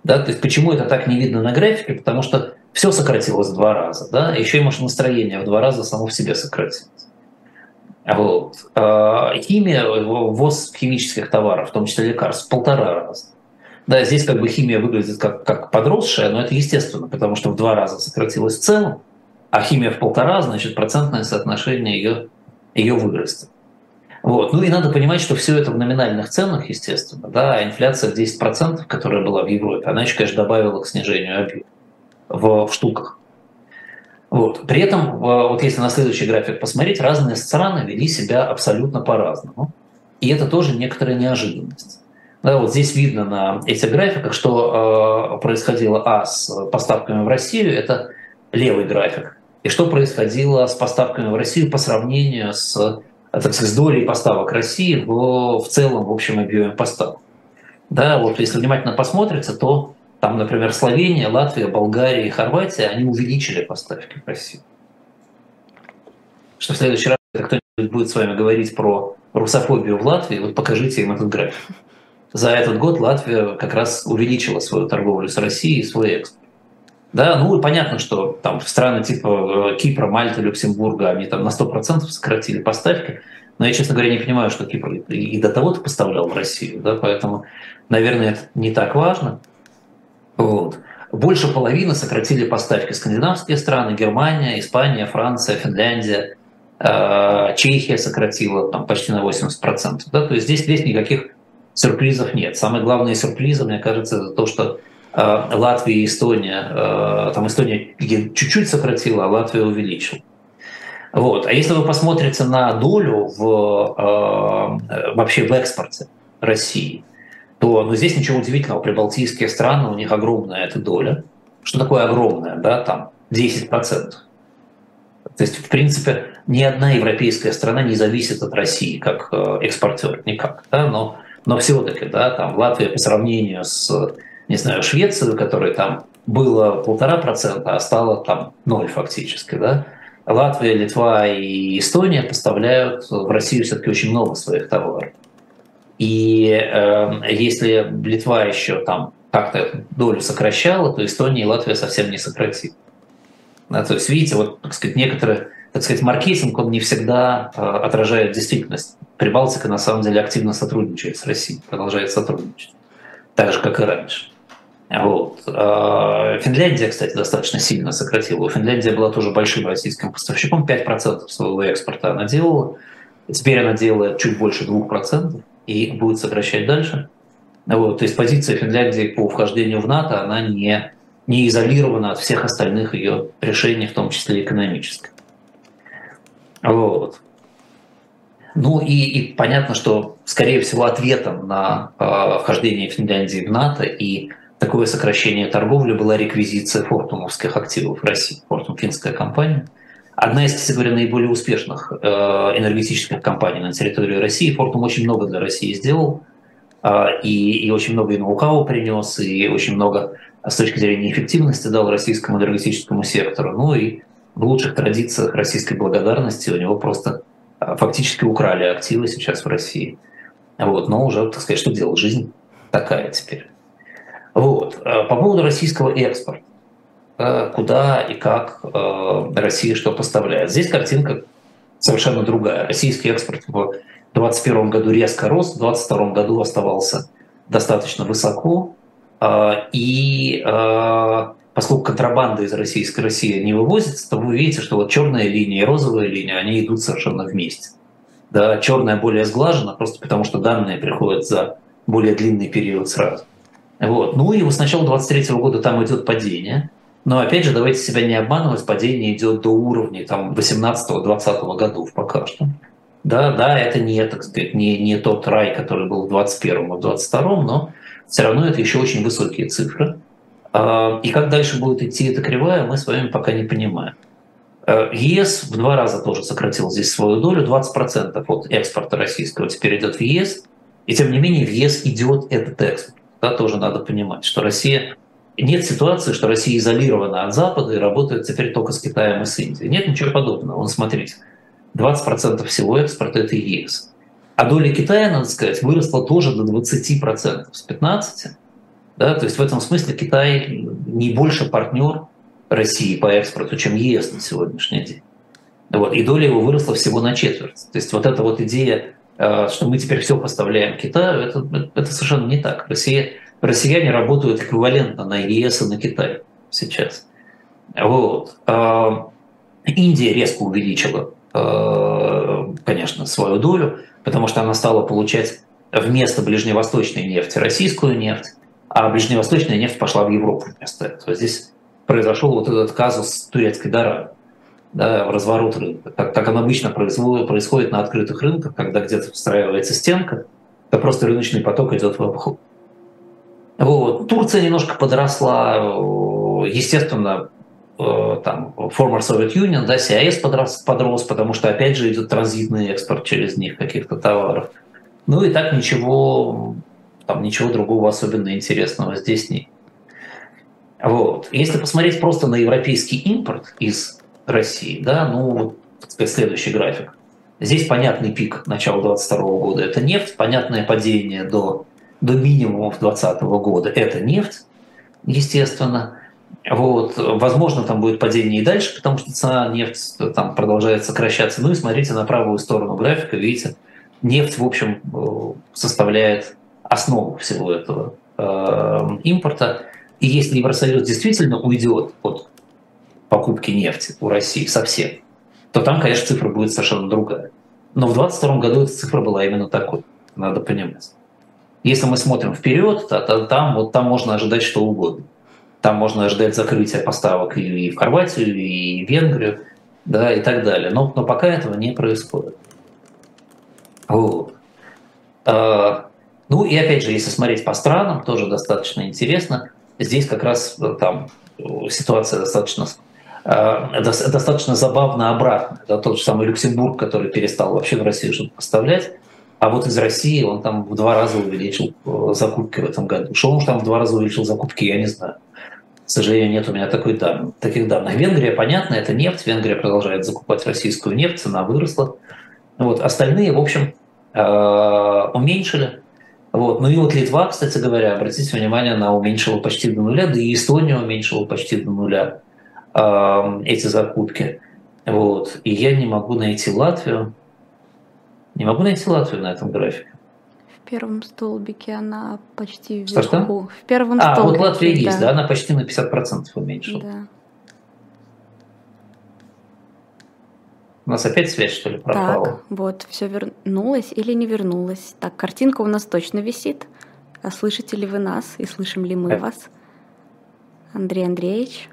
Да, то есть почему это так не видно на графике? Потому что все сократилось в два раза, да, еще и машиностроение в два раза само в себе сократилось. Вот. А химия, ввоз химических товаров, в том числе лекарств, в полтора раза. Да, здесь как бы химия выглядит как, как подросшая, но это естественно, потому что в два раза сократилось в целом, а химия в полтора, значит, процентное соотношение ее, ее вырастет. Вот. Ну и надо понимать, что все это в номинальных ценах, естественно. Да, а инфляция в 10%, которая была в Европе, она еще, конечно, добавила к снижению объема в, в штуках. Вот. При этом, вот если на следующий график посмотреть, разные страны вели себя абсолютно по-разному. И это тоже некоторая неожиданность. Да, вот здесь видно на этих графиках, что э, происходило а с поставками в Россию, это левый график, и что происходило с поставками в Россию по сравнению с, так сказать, с долей поставок России в, в целом в общем объеме поставок. Да, вот если внимательно посмотрится, то там, например, Словения, Латвия, Болгария и Хорватия, они увеличили поставки в Россию. Что в следующий раз, кто-нибудь будет с вами говорить про русофобию в Латвии, вот покажите им этот график. За этот год Латвия как раз увеличила свою торговлю с Россией и свой экспорт. Да, ну и понятно, что там страны типа э, Кипра, Мальты, Люксембурга, они там на 100% сократили поставки, но я, честно говоря, не понимаю, что Кипр и до того-то поставлял в Россию, да, поэтому, наверное, это не так важно. Вот. Больше половины сократили поставки скандинавские страны, Германия, Испания, Франция, Финляндия, э, Чехия сократила там, почти на 80%. Да? То есть здесь, здесь никаких сюрпризов нет. Самые главные сюрпризы, мне кажется, это то, что Латвия и Эстония, э, там Эстония чуть-чуть сократила, а Латвия увеличила. Вот. А если вы посмотрите на долю в, э, вообще в экспорте России, то ну, здесь ничего удивительного. Прибалтийские страны, у них огромная эта доля. Что такое огромная? Да, там 10%. То есть, в принципе, ни одна европейская страна не зависит от России как экспортер, никак. Да? Но, но все-таки, да, там Латвия по сравнению с не знаю, Швецию, которой там было полтора процента, а стало там ноль фактически, да, Латвия, Литва и Эстония поставляют в Россию все-таки очень много своих товаров. И э, если Литва еще там как-то долю сокращала, то Эстония и Латвия совсем не сократили. Да, то есть, видите, вот, так сказать, некоторые, так сказать, маркетинг, он не всегда э, отражает действительность. Прибалтика, на самом деле, активно сотрудничает с Россией, продолжает сотрудничать. Так же, как и раньше. Вот. А, Финляндия, кстати, достаточно сильно сократила. Финляндия была тоже большим российским поставщиком, 5% своего экспорта она делала. Теперь она делает чуть больше 2% и будет сокращать дальше. Вот. То есть позиция Финляндии по вхождению в НАТО, она не, не изолирована от всех остальных ее решений, в том числе экономических. Вот. Ну и, и понятно, что, скорее всего, ответом на э, вхождение Финляндии в НАТО и такое сокращение торговли была реквизиция фортумовских активов России. Фортум – финская компания. Одна из, кстати говоря, наиболее успешных э, энергетических компаний на территории России. Фортум очень много для России сделал, э, и, и очень много и ноу-хау принес, и очень много с точки зрения эффективности дал российскому энергетическому сектору. Ну и в лучших традициях российской благодарности у него просто фактически украли активы сейчас в России. Вот, но уже, так сказать, что делать? Жизнь такая теперь. Вот. А, по поводу российского экспорта. Куда и как Россия что поставляет. Здесь картинка совершенно другая. Российский экспорт в 2021 году резко рос, в 2022 году оставался достаточно высоко. И поскольку контрабанда из Российской России не вывозится, то вы видите, что вот черная линия и розовая линия, они идут совершенно вместе. Да, черная более сглажена, просто потому что данные приходят за более длинный период сразу. Вот. Ну и с начала 23 года там идет падение. Но опять же, давайте себя не обманывать, падение идет до уровней там 18-20 годов пока что. Да, да, это не, так сказать, не, не тот рай, который был в 21 а в 22 но все равно это еще очень высокие цифры. А, и как дальше будет идти эта кривая, мы с вами пока не понимаем. Э, ЕС в два раза тоже сократил здесь свою долю, 20% от экспорта российского теперь идет в ЕС, и тем не менее в ЕС идет этот экспорт. Да, тоже надо понимать, что Россия нет ситуации, что Россия изолирована от Запада и работает теперь только с Китаем и с Индией. Нет ничего подобного. Вон, смотрите, 20% всего экспорта – это ЕС. А доля Китая, надо сказать, выросла тоже до 20%, с 15%. Да? То есть в этом смысле Китай не больше партнер России по экспорту, чем ЕС на сегодняшний день. Вот. И доля его выросла всего на четверть. То есть вот эта вот идея, что мы теперь все поставляем Китаю, это, это совершенно не так. Россия, россияне работают эквивалентно на ЕС и на Китай сейчас. Вот. А, Индия резко увеличила, э, конечно, свою долю, потому что она стала получать вместо ближневосточной нефти российскую нефть, а ближневосточная нефть пошла в Европу вместо этого. Здесь произошел вот этот казус турецкой дара, да, разворот рынка. Как, как он обычно происходит на открытых рынках, когда где-то встраивается стенка, то просто рыночный поток идет в обход. Вот. Турция немножко подросла, естественно, э, там, former Soviet Union, да, CIS подрос, подрос, потому что, опять же, идет транзитный экспорт через них каких-то товаров. Ну и так ничего там ничего другого особенно интересного здесь нет. Вот. Если посмотреть просто на европейский импорт из России, да, ну, так сказать, следующий график. Здесь понятный пик начала 2022 года – это нефть, понятное падение до, до минимумов 2020 года – это нефть, естественно. Вот. Возможно, там будет падение и дальше, потому что цена нефти там продолжает сокращаться. Ну и смотрите на правую сторону графика, видите, нефть, в общем, э, составляет основу всего этого э, импорта. И если Евросоюз действительно уйдет от покупки нефти у России совсем, то там, конечно, цифра будет совершенно другая. Но в 2022 году эта цифра была именно такой, надо понимать. Если мы смотрим вперед, то, то там, вот там можно ожидать что угодно. Там можно ожидать закрытия поставок и в Хорватию, и в Венгрию, да, и так далее. Но, но пока этого не происходит. Вот. А, ну и опять же, если смотреть по странам, тоже достаточно интересно. Здесь как раз э, там э, ситуация достаточно достаточно забавно обратно. Это тот же самый Люксембург, который перестал вообще в Россию что-то поставлять, а вот из России он там в два раза увеличил закупки в этом году. Что он там в два раза увеличил закупки, я не знаю. К сожалению, нет у меня такой дан, таких данных. Венгрия, понятно, это нефть. Венгрия продолжает закупать российскую нефть, цена выросла. Вот. Остальные, в общем, уменьшили вот. Ну и вот Литва, кстати говоря, обратите внимание, она уменьшила почти до нуля, да и Эстония уменьшила почти до нуля э, эти закупки. Вот. И я не могу найти Латвию. Не могу найти Латвию на этом графике. В первом столбике она почти вверху. Что, что? В первом а, столбике, вот Латвия да. есть, да, она почти на 50% уменьшила. Да. У нас опять связь, что ли, пропала? Так, вот, все вернулось или не вернулось. Так, картинка у нас точно висит. А слышите ли вы нас и слышим ли мы э. вас? Андрей Андреевич,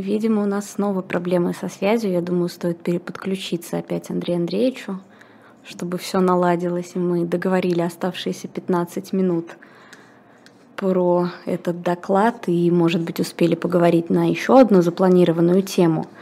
видимо, у нас снова проблемы со связью. Я думаю, стоит переподключиться опять Андрею Андреевичу, чтобы все наладилось, и мы договорили оставшиеся 15 минут про этот доклад и, может быть, успели поговорить на еще одну запланированную тему –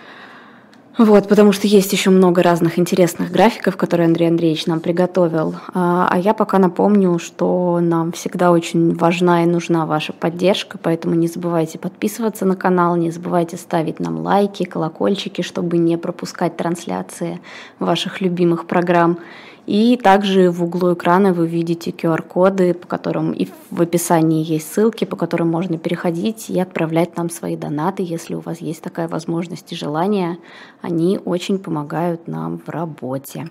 Вот, потому что есть еще много разных интересных графиков, которые Андрей Андреевич нам приготовил. А, а я пока напомню, что нам всегда очень важна и нужна ваша поддержка, поэтому не забывайте подписываться на канал, не забывайте ставить нам лайки, колокольчики, чтобы не пропускать трансляции ваших любимых программ. И также в углу экрана вы видите QR-коды, по которым и в описании есть ссылки, по которым можно переходить и отправлять нам свои донаты, если у вас есть такая возможность и желание. Они очень помогают нам в работе.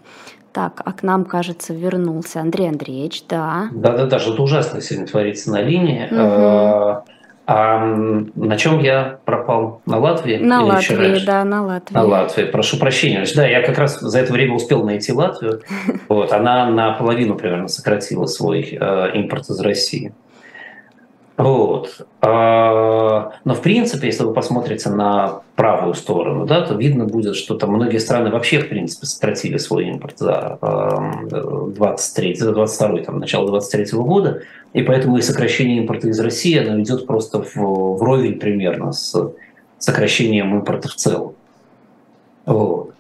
Так, а к нам, кажется, вернулся Андрей Андреевич, да. Да-да-да, что-то ужасное сегодня творится на линии. Угу. А на чем я пропал? На Латвии? На Или Латвии, да, на Латвии. На Латвии. Прошу прощения. Да, я как раз за это время успел найти Латвию. *laughs* Вот, она наполовину примерно сократила свой э, импорт из России. Вот. А, но в принципе, если вы посмотрите на правую сторону, да, то видно будет, что там многие страны вообще в принципе сократили свой импорт за 23, за 22, там, начало 23 года, и поэтому и сокращение импорта из России, оно идет просто в, вровень примерно с сокращением импорта в целом. Вот.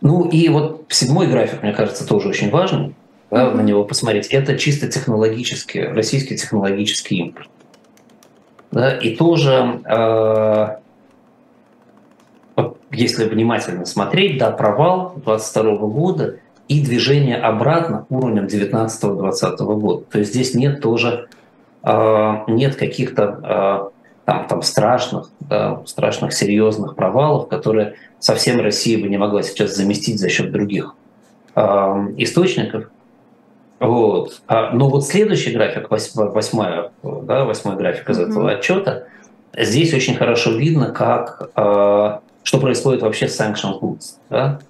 Ну и вот седьмой график, мне кажется, тоже очень важный, да, на него посмотреть. Это чисто технологический, российский технологический импорт. Да, и тоже, э, если внимательно смотреть, да, провал 22 года и движение обратно к уровням 19-20 года. То есть здесь нет тоже э, нет каких-то э, там, там страшных, да, страшных серьезных провалов, которые совсем Россия бы не могла сейчас заместить за счет других э, источников. Вот. А, но вот следующий график, восьмая, да, восьмой график из mm-hmm. этого отчета, здесь очень хорошо видно, как, э, что происходит вообще с sanctions goods. Да?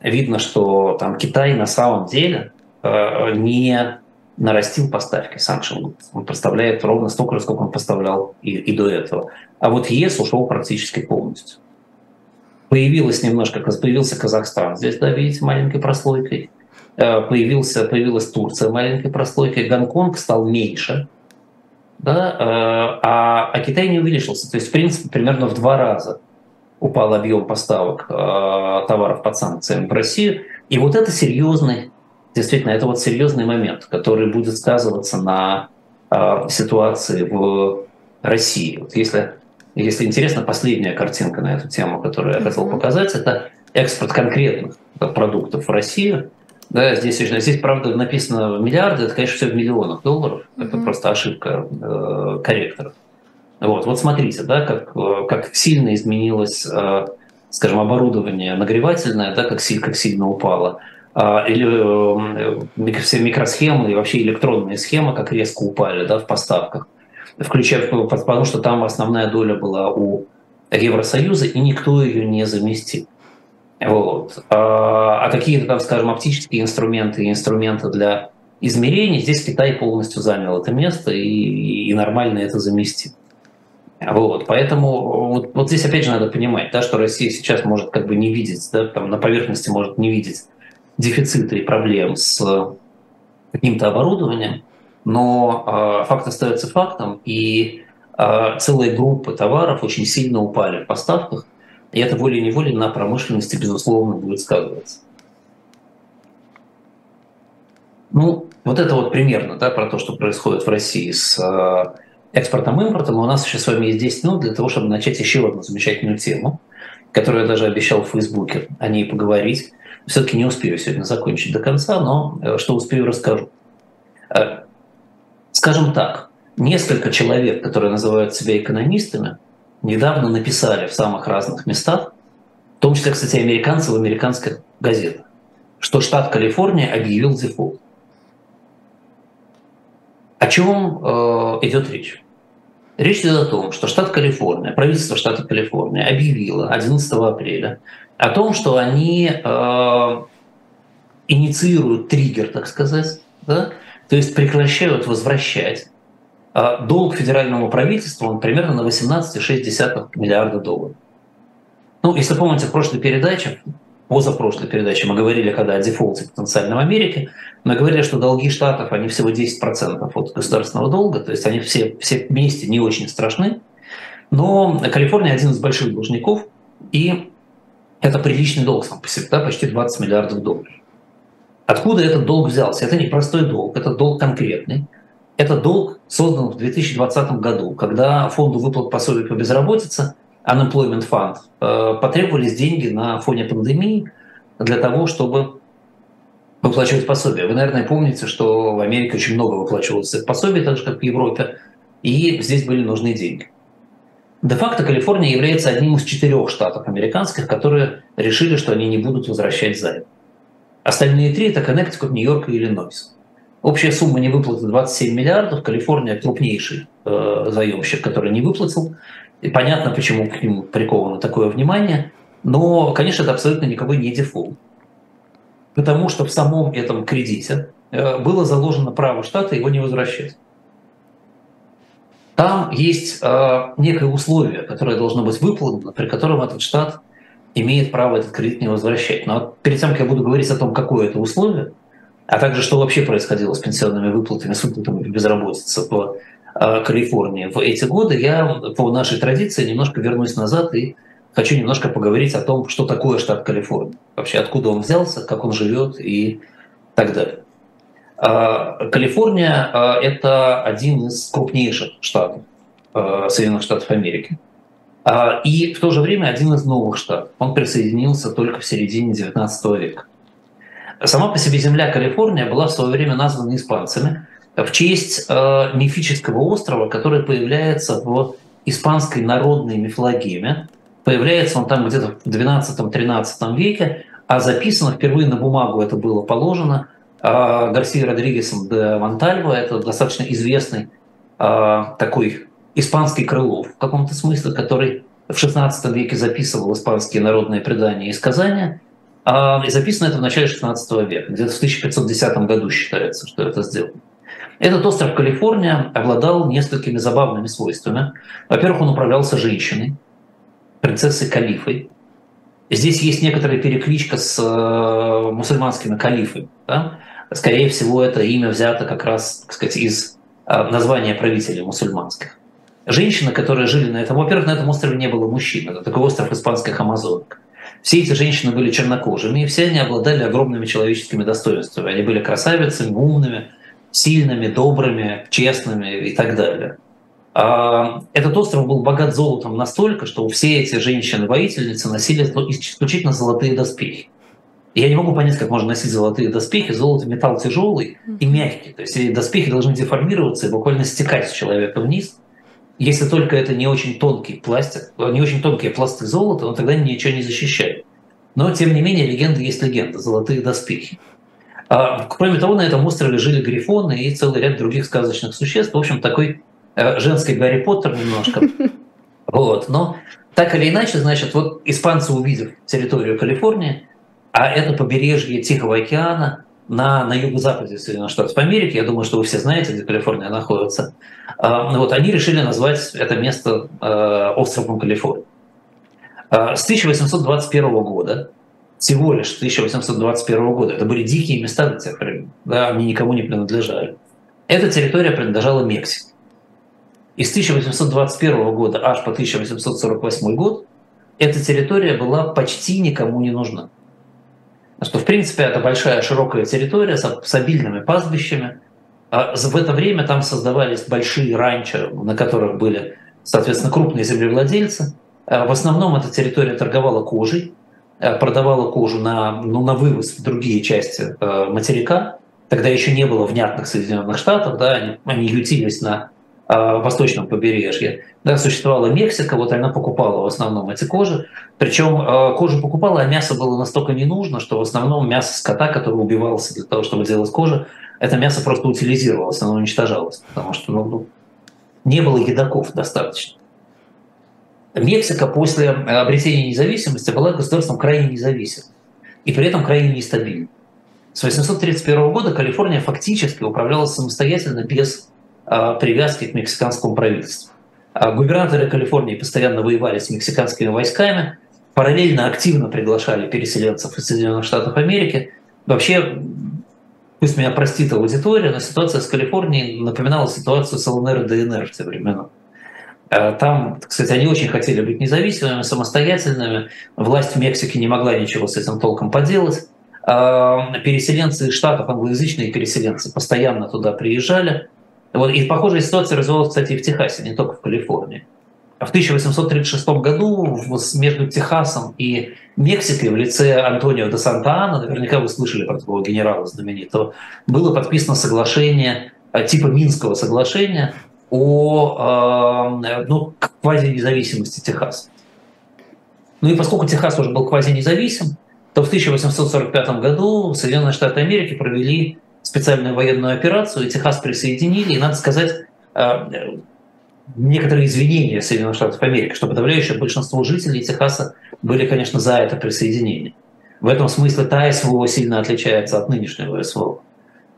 Видно, что там Китай на самом деле э, не нарастил поставки sanctions goods. Он поставляет ровно столько, сколько он поставлял и, и до этого. А вот ЕС ушел практически полностью. Появилось немножко, появился Казахстан. Здесь, да, видите, маленькой прослойкой. Э, появился, появилась Турция маленькой прослойкой, Гонконг стал меньше, да, э, а, а Китай не увеличился. То есть, в принципе, примерно в два раза упал объем поставок э, товаров под санкциями в Россию. И вот это серьезный, действительно, это вот серьезный момент, который будет сказываться на ситуации в России. Вот если, если интересно, последняя картинка на эту тему, которую я хотел показать, это экспорт конкретных продуктов в Россию – да, здесь, здесь, правда, написано миллиарды, это, конечно, все в миллионах долларов. Mm-hmm. Это просто ошибка э, корректоров. Вот, вот смотрите, да, как, э, как сильно изменилось, э, скажем, оборудование нагревательное, да, как, как сильно упало. Э, или э, все микросхемы и вообще электронные схемы как резко упали да, в поставках. Включая, потому что там основная доля была у Евросоюза, и никто ее не заместил. Вот. А, а какие-то там, скажем, оптические инструменты и инструменты для измерений, здесь Китай полностью занял это место и, и нормально это заместил. Вот, поэтому вот, вот здесь опять же надо понимать, да, что Россия сейчас может как бы не видеть, да, там на поверхности может не видеть дефицита и проблем с каким-то оборудованием, но э, факт остается фактом, и э, целые группы товаров очень сильно упали в поставках, и это волей-неволей на промышленности, безусловно, будет сказываться. Ну, вот это вот примерно да, про то, что происходит в России с э, экспортом и импортом. У нас еще с вами есть 10 минут для того, чтобы начать еще одну замечательную тему, которую я даже обещал в Фейсбуке о ней поговорить. Все-таки не успею сегодня закончить до конца, но э, что успею, расскажу. Э, скажем так, несколько человек, которые называют себя экономистами, недавно написали в самых разных местах, в том числе, кстати, американцы в американских газетах, что штат Калифорния объявил дефолт. О чем э, идет речь? Речь идет о том, что штат Калифорния, правительство штата Калифорния объявило 11 апреля о том, что они э, инициируют триггер, так сказать, да? то есть прекращают возвращать долг федеральному правительству он примерно на 18,6 миллиарда долларов. Ну, если помните, в прошлой передаче, позапрошлой передаче мы говорили, когда о дефолте потенциальном Америки, мы говорили, что долги штатов, они всего 10% от государственного долга, то есть они все, все вместе не очень страшны. Но Калифорния один из больших должников, и Это приличный долг сам по себе, да, почти 20 миллиардов долларов. Откуда этот долг взялся? Это не простой долг, это долг конкретный. Это долг создан в 2020 году, когда фонду выплат пособий по безработице, Unemployment Fund, э, потребовались деньги на фоне пандемии для того, чтобы выплачивать пособия. Вы, наверное, помните, что в Америке очень много выплачивалось пособий, так же, как в Европе, и здесь были нужны деньги. Де-факто Калифорния является одним из четырех штатов американских, которые решили, что они не будут возвращать займ. Остальные три – это Коннектикут, Нью-Йорк и Иллинойс. Общая сумма невыплаты 27 миллиардов. Калифорния – крупнейший э, заемщик, который не выплатил. И понятно, почему к нему приковано такое внимание. Но, конечно, это абсолютно никакой не дефолт. Потому что в самом этом кредите э, было заложено право штата его не возвращать. Там есть э, некое условие, которое должно быть выполнено, при котором этот штат имеет право этот кредит не возвращать. Но перед тем, как я буду говорить о том, какое это условие, а также что вообще происходило с пенсионными выплатами, с выплатами безработицы в э, Калифорнии в эти годы, я по нашей традиции немножко вернусь назад и хочу немножко поговорить о том, что такое штат Калифорния, вообще откуда он взялся, как он живет и так далее. А, Калифорния а, – это один из крупнейших штатов а, Соединенных Штатов Америки. И в то же время один из новых штатов. Он присоединился только в середине XIX века. Сама по себе земля Калифорния была в свое время названа испанцами в честь мифического острова, который появляется в испанской народной мифологеме. Появляется он там где-то в XII-XIII веке, а записано впервые на бумагу это было положено Гарсия Родригесом де Монтальво. Это достаточно известный такой испанский Крылов в каком-то смысле, который в XVI веке записывал испанские народные предания и сказания. И записано это в начале XVI века, где-то в 1510 году считается, что это сделано. Этот остров Калифорния обладал несколькими забавными свойствами. Во-первых, он управлялся женщиной, принцессой Калифой. Здесь есть некоторая перекличка с э, мусульманскими калифами. Да? Скорее всего, это имя взято как раз так сказать, из э, названия правителей мусульманских. Женщины, которые жили на этом, во-первых, на этом острове не было мужчин, это такой остров испанских амазонок. Все эти женщины были чернокожими, и все они обладали огромными человеческими достоинствами. Они были красавицами, умными, сильными, добрыми, честными и так далее. А, этот остров был богат золотом настолько, что все эти женщины-воительницы носили исключительно золотые доспехи. Я не могу понять, как можно носить золотые доспехи. Золото металл тяжелый и мягкий. То есть доспехи должны деформироваться и буквально стекать с человека вниз. Если только это не очень тонкий пластик, не очень тонкие пласты золота, он тогда ничего не защищает. Но, тем не менее, легенда есть легенда. Золотые доспехи. А, кроме того, на этом острове жили грифоны и целый ряд других сказочных существ. В общем, такой э, женский Гарри Поттер немножко. *laughs* Вот. Но так или иначе, значит, вот испанцы, увидев территорию Калифорнии, а это побережье Тихого океана на, на юго-западе Соединенных Штатов Америки, я думаю, что вы все знаете, где Калифорния находится, вот они решили назвать это место э, островом Калифорния. А, с 1821 года всего лишь 1821 года. Это были дикие места до тех времен. Да, они никому не принадлежали. Эта территория принадлежала Мексике. И с 1821 года аж по 1848 год эта территория была почти никому не нужна. Что, в принципе, это большая широкая территория с обильными пастбищами. А в это время там создавались большие ранчо, на которых были, соответственно, крупные землевладельцы. А в основном эта территория торговала кожей, Э, продавала кожу на, ну, на вывоз в другие части э, материка. Тогда еще не было внятных Соединенных Штатов, да, они, они ютились на восточном побережье. Да, существовала Мексика, вот она покупала в основном эти кожи. Причем э, кожу покупала, а мясо было настолько не нужно, что в основном мясо скота, который убивался для того, чтобы делать кожу, это мясо просто утилизировалось, оно уничтожалось, потому что ну, не было едоков достаточно. Мексика после э, обретения независимости была государством крайне независимым и при этом крайне нестабильным. С 1831 года Калифорния фактически управлялась самостоятельно без а, привязки к мексиканскому правительству. А губернаторы Калифорнии постоянно воевали с мексиканскими войсками, параллельно активно приглашали переселенцев из Соединенных Штатов Америки. Вообще, пусть меня простит аудитория, но ситуация с Калифорнией напоминала ситуацию с ЛНР и ДНР в те времена. Там, кстати, они очень хотели быть независимыми, самостоятельными. Власть в Мексике не могла ничего с этим толком поделать. Переселенцы из Штатов, англоязычные переселенцы, постоянно туда приезжали. Вот, и похожая ситуация развивалась, кстати, и в Техасе, не только в Калифорнии. В 1836 году между Техасом и Мексикой в лице Антонио де Санта-Ана, наверняка вы слышали про такого генерала знаменитого, было подписано соглашение э, типа Минского соглашения о э, ну, квази-независимости Техаса. Ну и поскольку Техас уже был квази-независим, то в 1845 году Соединенные Штаты Америки провели специальную военную операцию, и Техас присоединили, и, надо сказать, э, некоторые извинения Соединенных Штатов Америки, что подавляющее большинство жителей Техаса были, конечно, за это присоединение. В этом смысле та СВО сильно отличается от нынешнего СВО.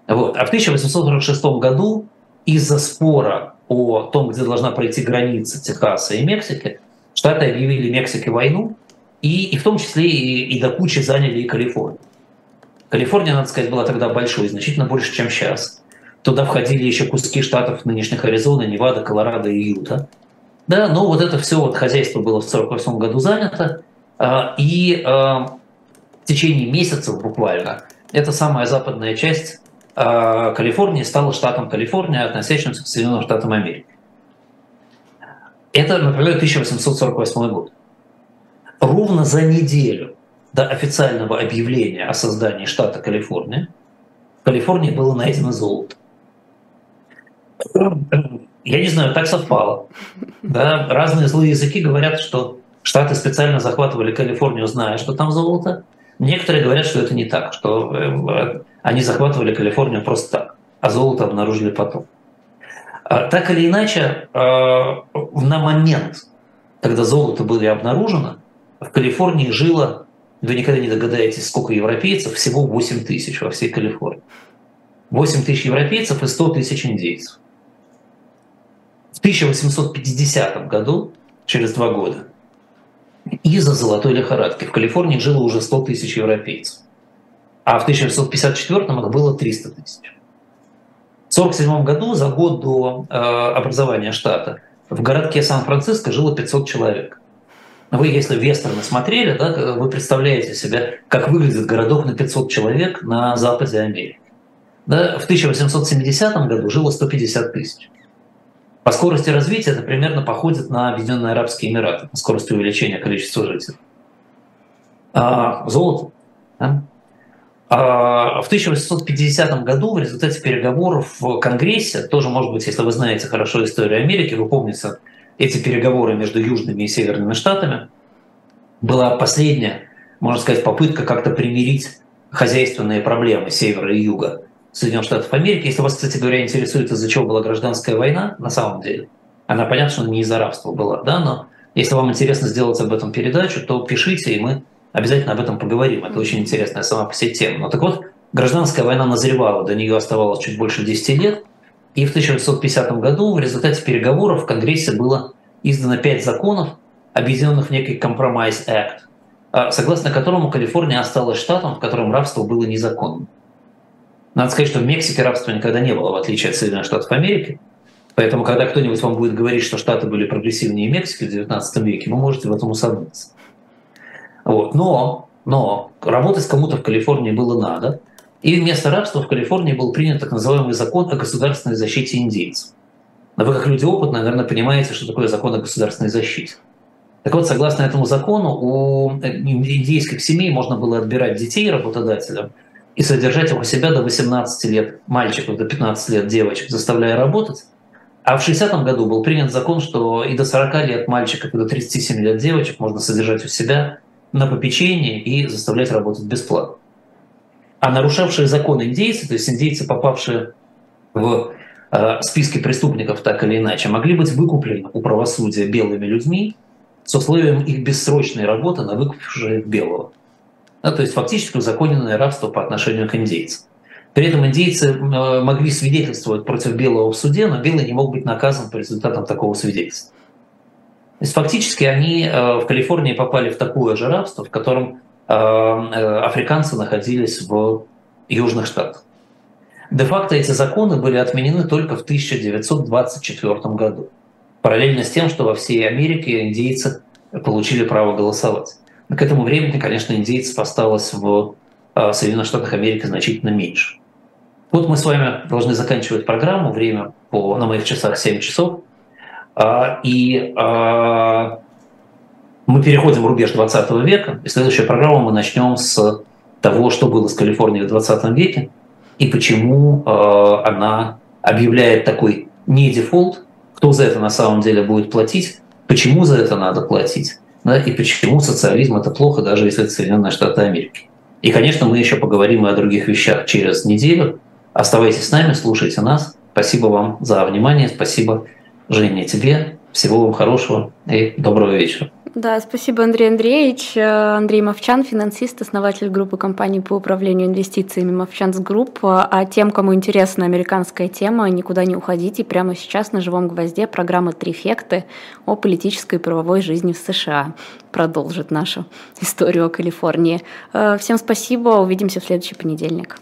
Вот. А в 1846 году из-за спора о том, где должна пройти граница Техаса и Мексики, Штаты объявили Мексике войну, и, и в том числе и, и до кучи заняли и Калифорнию. Калифорния, надо сказать, была тогда большой, значительно больше, чем сейчас. Туда входили еще куски штатов нынешних Аризона, Невада, Колорадо и Юта. Да, но вот это все вот хозяйство было в 1948 году занято, а, и а, в течение месяцев буквально эта самая западная часть а, Калифорнии стала штатом Калифорния, относящимся к Соединенным Штатам Америки. Это, например, 1848 год. Ровно за неделю до официального объявления о создании штата Калифорния в Калифорнии было найдено золото. Я не знаю, так совпало. Да? Разные злые языки говорят, что Штаты специально захватывали Калифорнию, зная, что там золото. Некоторые говорят, что это не так, что э, они захватывали Калифорнию просто так, а золото обнаружили потом. А так или иначе, э, на момент, когда золото было обнаружено, в Калифорнии жило, вы никогда не догадаетесь, сколько европейцев, всего 8 тысяч во всей Калифорнии. 8 тысяч европейцев и 100 тысяч индейцев. В 1850 году, через два года, из-за золотой лихорадки в Калифорнии жило уже 100 тысяч европейцев. А в 1954 их было 300 тысяч. В 1947 году, за год до э, образования штата, в городке Сан-Франциско жило 500 человек. Вы, если вестерны смотрели, да, вы представляете себе, как выглядит городок на 500 человек на западе Америки. Да, в 1870 году жило 150 тысяч. По скорости развития это примерно походит на Объединенные Арабские Эмираты, по скорости увеличения количества жителей. А, золото. Да? А, в 1850 году в результате переговоров в Конгрессе, тоже, может быть, если вы знаете хорошо историю Америки, вы помните эти переговоры между южными и северными штатами, была последняя, можно сказать, попытка как-то примирить хозяйственные проблемы севера и юга. Соединенных Штатов Америки. Если вас, кстати говоря, интересует, из-за чего была гражданская война, на самом деле, она понятно, что не из-за рабства была, да, но если вам интересно сделать об этом передачу, то пишите, и мы обязательно об этом поговорим. Это очень интересная сама по себе тема. Но так вот, гражданская война назревала, до нее оставалось чуть больше 10 лет, и в 1950 году в результате переговоров в Конгрессе было издано пять законов, объединенных в некий Compromise Act, согласно которому Калифорния осталась штатом, в котором рабство было незаконным. Надо сказать, что в Мексике рабства никогда не было, в отличие от Соединенных Штатов Америки. Поэтому, когда кто-нибудь вам будет говорить, что Штаты были прогрессивнее Мексики в XIX веке, вы можете в этом усомниться. Вот. Но, но работать кому-то в Калифорнии было надо. И вместо рабства в Калифорнии был принят так называемый закон о государственной защите индейцев. Но вы, как люди опытные, наверное, понимаете, что такое закон о государственной защите. Так вот, согласно этому закону, у индейских семей можно было отбирать детей работодателям – и содержать его себя до 18 лет мальчиков, до 15 лет девочек, заставляя работать. А в 60-м году был принят закон, что и до 40 лет мальчиков, и до 37 лет девочек можно содержать у себя на попечении и заставлять работать бесплатно. А нарушавшие закон индейцы, то есть индейцы, попавшие в э, списки преступников так или иначе, могли быть выкуплены у правосудия белыми людьми с условием их бессрочной работы на выкупивших белого. Да, то есть фактически узаконенное рабство по отношению к индейцам. При этом индейцы э, могли свидетельствовать против белого в суде, но белый не мог быть наказан по результатам такого свидетельства. То есть фактически они э, в Калифорнии попали в такое же рабство, в котором э, африканцы находились в Южных Штатах. Де-факто эти законы были отменены только в 1924 году. параллельно с тем, что во всей Америке индейцы получили право голосовать. К этому времени, конечно, индейцев осталось в а, Соединенных Штатах Америки значительно меньше. Вот мы с вами должны заканчивать программу. Время по, на моих часах 7 часов. А, и а, мы переходим в рубеж 20 века. И следующую программу мы начнем с того, что было с Калифорнией в 20 веке и почему она объявляет такой не дефолт, кто за это на самом деле будет платить, почему за это надо платить, да, и почему социализм это плохо, даже если это Соединенные Штаты Америки. И, конечно, мы еще поговорим и о других вещах через неделю. Оставайтесь с нами, слушайте нас. Спасибо вам за внимание. Спасибо, Женя, тебе. Всего вам хорошего и доброго вечера. Да, спасибо, Андрей Андреевич. Э, Андрей Мовчан, финансист, основатель группы компаний по управлению инвестициями Movchan's Group. А тем, кому интересна американская тема, никуда не уходите. Прямо сейчас на живом гвозде программа «Трифекты» о политической и правовой жизни в США продолжит нашу *laughs* историю о Калифорнии. Э, всем спасибо, увидимся в следующий понедельник.